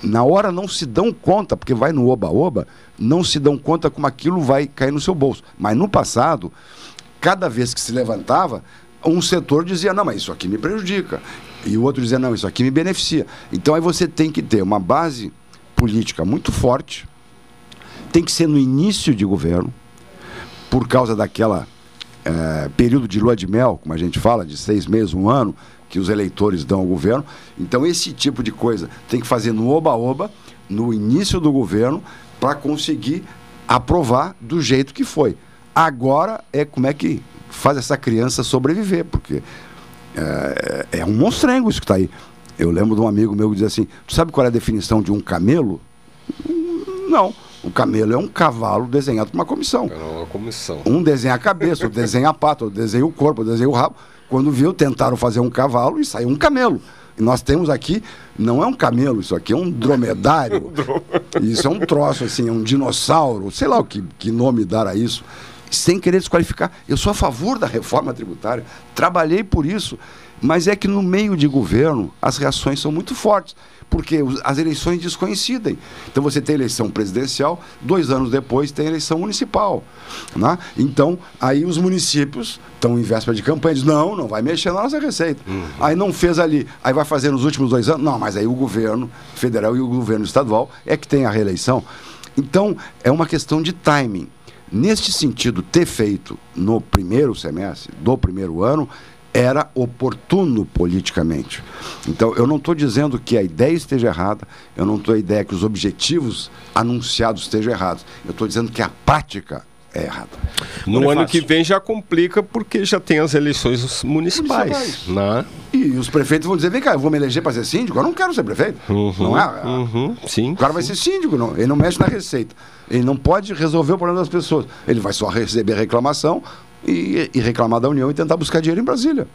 na hora, não se dão conta, porque vai no oba-oba, não se dão conta como aquilo vai cair no seu bolso. Mas no passado, cada vez que se levantava, um setor dizia: não, mas isso aqui me prejudica. E o outro dizia: não, isso aqui me beneficia. Então aí você tem que ter uma base política muito forte, tem que ser no início de governo, por causa daquela é, período de lua de mel, como a gente fala, de seis meses, um ano, que os eleitores dão ao governo. Então, esse tipo de coisa tem que fazer no oba-oba, no início do governo, para conseguir aprovar do jeito que foi. Agora é como é que faz essa criança sobreviver, porque é, é um monstrengo isso que está aí. Eu lembro de um amigo meu que dizia assim: Tu sabe qual é a definição de um camelo? Não. O camelo é um cavalo desenhado por uma comissão. É uma comissão. Um desenha a cabeça, outro desenha a pata, outro desenha o corpo, outro desenha o rabo. Quando viu, tentaram fazer um cavalo e saiu um camelo. E nós temos aqui, não é um camelo, isso aqui é um dromedário. isso é um troço, assim, é um dinossauro, sei lá o que, que nome dar a isso. Sem querer desqualificar. Eu sou a favor da reforma tributária, trabalhei por isso. Mas é que no meio de governo as reações são muito fortes, porque as eleições descoincidem. Então você tem eleição presidencial, dois anos depois tem eleição municipal. Né? Então, aí os municípios estão em véspera de campanha, dizem, não, não vai mexer na nossa receita. Uhum. Aí não fez ali, aí vai fazer nos últimos dois anos, não, mas aí o governo federal e o governo estadual é que tem a reeleição. Então, é uma questão de timing. Neste sentido, ter feito no primeiro semestre do primeiro ano era oportuno politicamente. Então, eu não estou dizendo que a ideia esteja errada, eu não estou a ideia que os objetivos anunciados estejam errados. Eu estou dizendo que a prática é errada. No ano que vem já complica porque já tem as eleições municipais. municipais. Né? E os prefeitos vão dizer: vem cá, eu vou me eleger para ser síndico? Eu não quero ser prefeito. Uhum, não é? Uhum, sim. O cara vai ser síndico, não. ele não mexe na receita. Ele não pode resolver o problema das pessoas. Ele vai só receber reclamação, e, e reclamar da União e tentar buscar dinheiro em Brasília.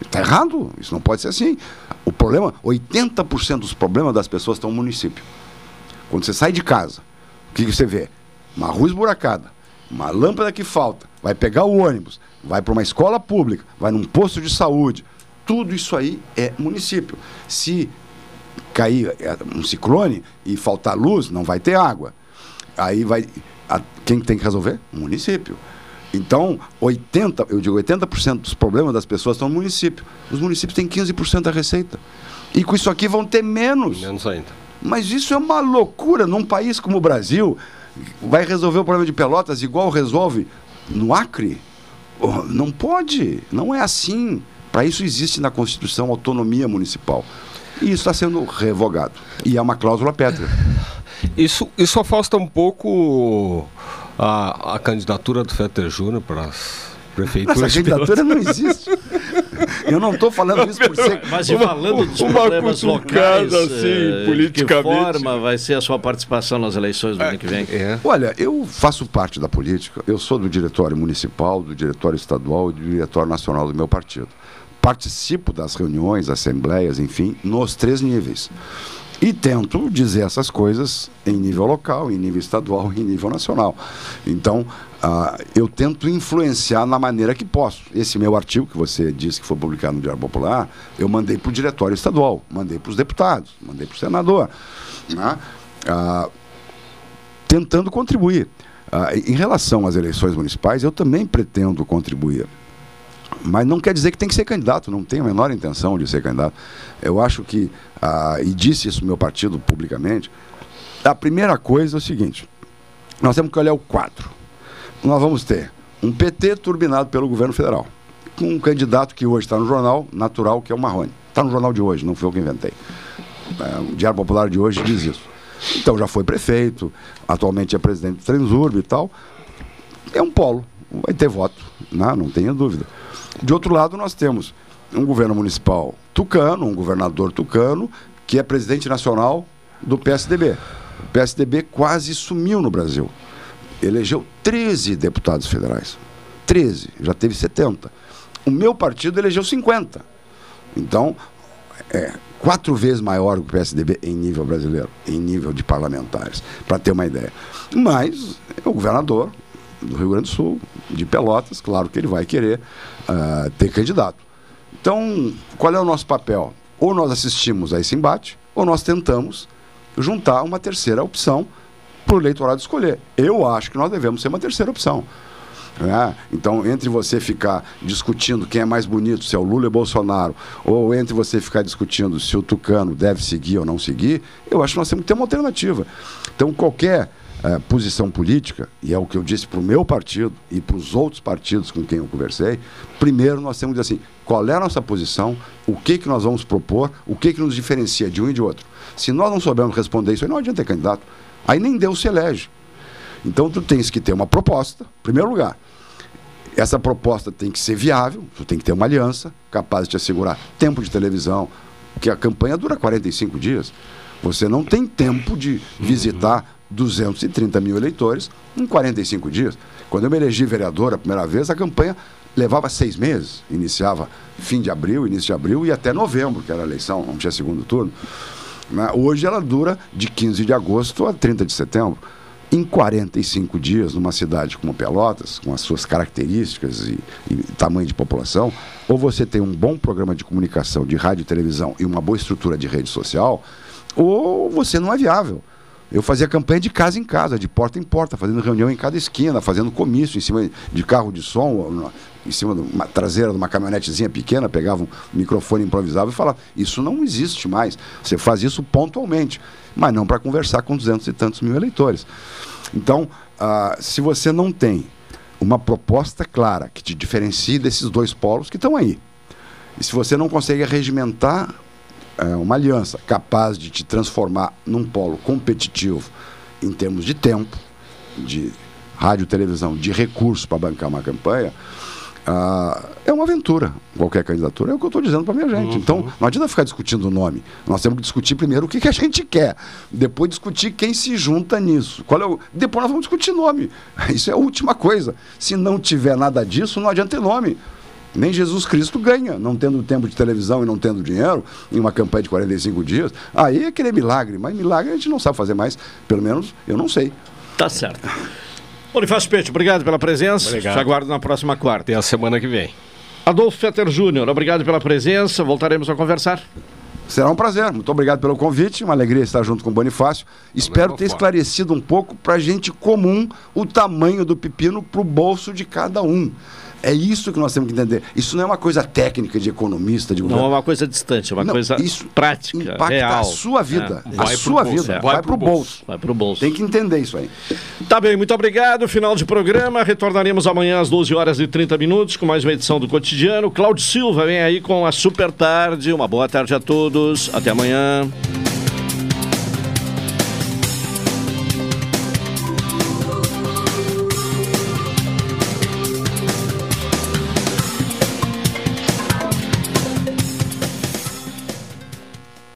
Está errado, isso não pode ser assim. O problema, 80% dos problemas das pessoas estão no município. Quando você sai de casa, o que, que você vê? Uma rua esburacada, uma lâmpada que falta, vai pegar o ônibus, vai para uma escola pública, vai num posto de saúde. Tudo isso aí é município. Se cair é, um ciclone e faltar luz, não vai ter água. Aí vai. A, quem tem que resolver? O município. Então, 80, eu digo 80% dos problemas das pessoas estão no município. Os municípios têm 15% da receita. E com isso aqui vão ter menos. Menos ainda. Mas isso é uma loucura num país como o Brasil. Vai resolver o problema de Pelotas igual resolve no Acre? Oh, não pode, não é assim. Para isso existe na Constituição autonomia municipal. E isso está sendo revogado. E é uma cláusula pétrea. Isso, isso afasta um pouco a, a candidatura do Fetter Júnior para as prefeituras. Essa candidatura não existe. Eu não estou falando isso por ser. Mas uma, falando dos uma problemas locais, assim, uh, politicamente. De que forma vai ser a sua participação nas eleições do é, ano que vem? É. Olha, eu faço parte da política. Eu sou do diretório municipal, do diretório estadual e do diretório nacional do meu partido. Participo das reuniões, assembleias, enfim, nos três níveis. E tento dizer essas coisas em nível local, em nível estadual em nível nacional. Então, uh, eu tento influenciar na maneira que posso. Esse meu artigo, que você disse que foi publicado no Diário Popular, eu mandei para o diretório estadual, mandei para os deputados, mandei para o senador. Né? Uh, tentando contribuir. Uh, em relação às eleições municipais, eu também pretendo contribuir. Mas não quer dizer que tem que ser candidato, não tenho a menor intenção de ser candidato. Eu acho que, ah, e disse isso meu partido publicamente, a primeira coisa é o seguinte: nós temos que olhar o quadro. Nós vamos ter um PT turbinado pelo governo federal, com um candidato que hoje está no jornal, natural, que é o Marrone. Está no jornal de hoje, não foi eu que inventei. É, o Diário Popular de hoje diz isso. Então já foi prefeito, atualmente é presidente do Transurb e tal. É um polo, vai ter voto, né? não tenha dúvida. De outro lado, nós temos um governo municipal tucano, um governador tucano, que é presidente nacional do PSDB. O PSDB quase sumiu no Brasil. Elegeu 13 deputados federais. 13, já teve 70. O meu partido elegeu 50. Então, é quatro vezes maior que o PSDB em nível brasileiro, em nível de parlamentares, para ter uma ideia. Mas o governador do Rio Grande do Sul, de Pelotas, claro que ele vai querer ter candidato. Então, qual é o nosso papel? Ou nós assistimos a esse embate, ou nós tentamos juntar uma terceira opção para o eleitorado escolher. Eu acho que nós devemos ser uma terceira opção. Né? Então, entre você ficar discutindo quem é mais bonito, se é o Lula ou Bolsonaro, ou entre você ficar discutindo se o Tucano deve seguir ou não seguir, eu acho que nós temos que ter uma alternativa. Então, qualquer uh, posição política, e é o que eu disse para o meu partido e para os outros partidos com quem eu conversei, primeiro nós temos que dizer assim, qual é a nossa posição, o que, que nós vamos propor, o que, que nos diferencia de um e de outro. Se nós não soubermos responder isso, aí não adianta ter candidato. Aí nem Deus se elege. Então tu tens que ter uma proposta, em primeiro lugar. Essa proposta tem que ser viável, tu tem que ter uma aliança capaz de te assegurar tempo de televisão, porque a campanha dura 45 dias. Você não tem tempo de visitar 230 mil eleitores em 45 dias. Quando eu me elegi vereador a primeira vez, a campanha levava seis meses. Iniciava fim de abril, início de abril e até novembro, que era a eleição, não tinha segundo turno. Né? Hoje ela dura de 15 de agosto a 30 de setembro em 45 dias, numa cidade como Pelotas, com as suas características e, e, tamanho de população, ou você tem um bom programa de comunicação, de rádio e televisão e uma boa estrutura de rede social, ou você não é viável. Eu fazia campanha de casa em casa, de porta em porta, fazendo reunião em cada esquina, fazendo comício em cima de carro de som, em cima de uma traseira de uma caminhonetezinha pequena, pegava um microfone improvisável e falava: Isso não existe mais. Você faz isso pontualmente, mas não para conversar com duzentos e tantos mil eleitores. Então, ah, se você não tem uma proposta clara que te diferencie desses dois polos que estão aí, e se você não consegue regimentar é, uma aliança capaz de te transformar num polo competitivo em termos de tempo, de rádio, televisão, de recursos para bancar uma campanha, uh, é uma aventura. Qualquer candidatura é o que eu estou dizendo para minha gente. Uhum. Então, não adianta ficar discutindo o nome. Nós temos que discutir primeiro o que, que a gente quer, depois discutir quem se junta nisso. Qual é o... Depois nós vamos discutir nome. Isso é a última coisa. Se não tiver nada disso, não adianta ter nome. Nem Jesus Cristo ganha, não tendo tempo de televisão e não tendo dinheiro, em uma campanha de 45 dias. Aí é querer milagre, mas milagre a gente não sabe fazer mais, pelo menos eu não sei. Tá certo. Bonifácio Peixe, obrigado pela presença. Obrigado. Te aguardo na próxima quarta. E a semana que vem. Adolfo Fetter Júnior, obrigado pela presença. Voltaremos a conversar. Será um prazer. Muito obrigado pelo convite. Uma alegria estar junto com o Bonifácio. Espero ter esclarecido um pouco para gente comum o tamanho do pepino para o bolso de cada um. É isso que nós temos que entender. Isso não é uma coisa técnica de economista, de governo. Não é uma coisa distante, é uma não, coisa isso prática, impacta real. a sua vida. É. A sua bolso, vida. É. Vai, vai para o bolso. bolso. Vai para o bolso. Tem que entender isso aí. Tá bem, muito obrigado. Final de programa. Retornaremos amanhã às 12 horas e 30 minutos com mais uma edição do Cotidiano. Cláudio Silva vem aí com a Super Tarde. Uma boa tarde a todos. Até amanhã.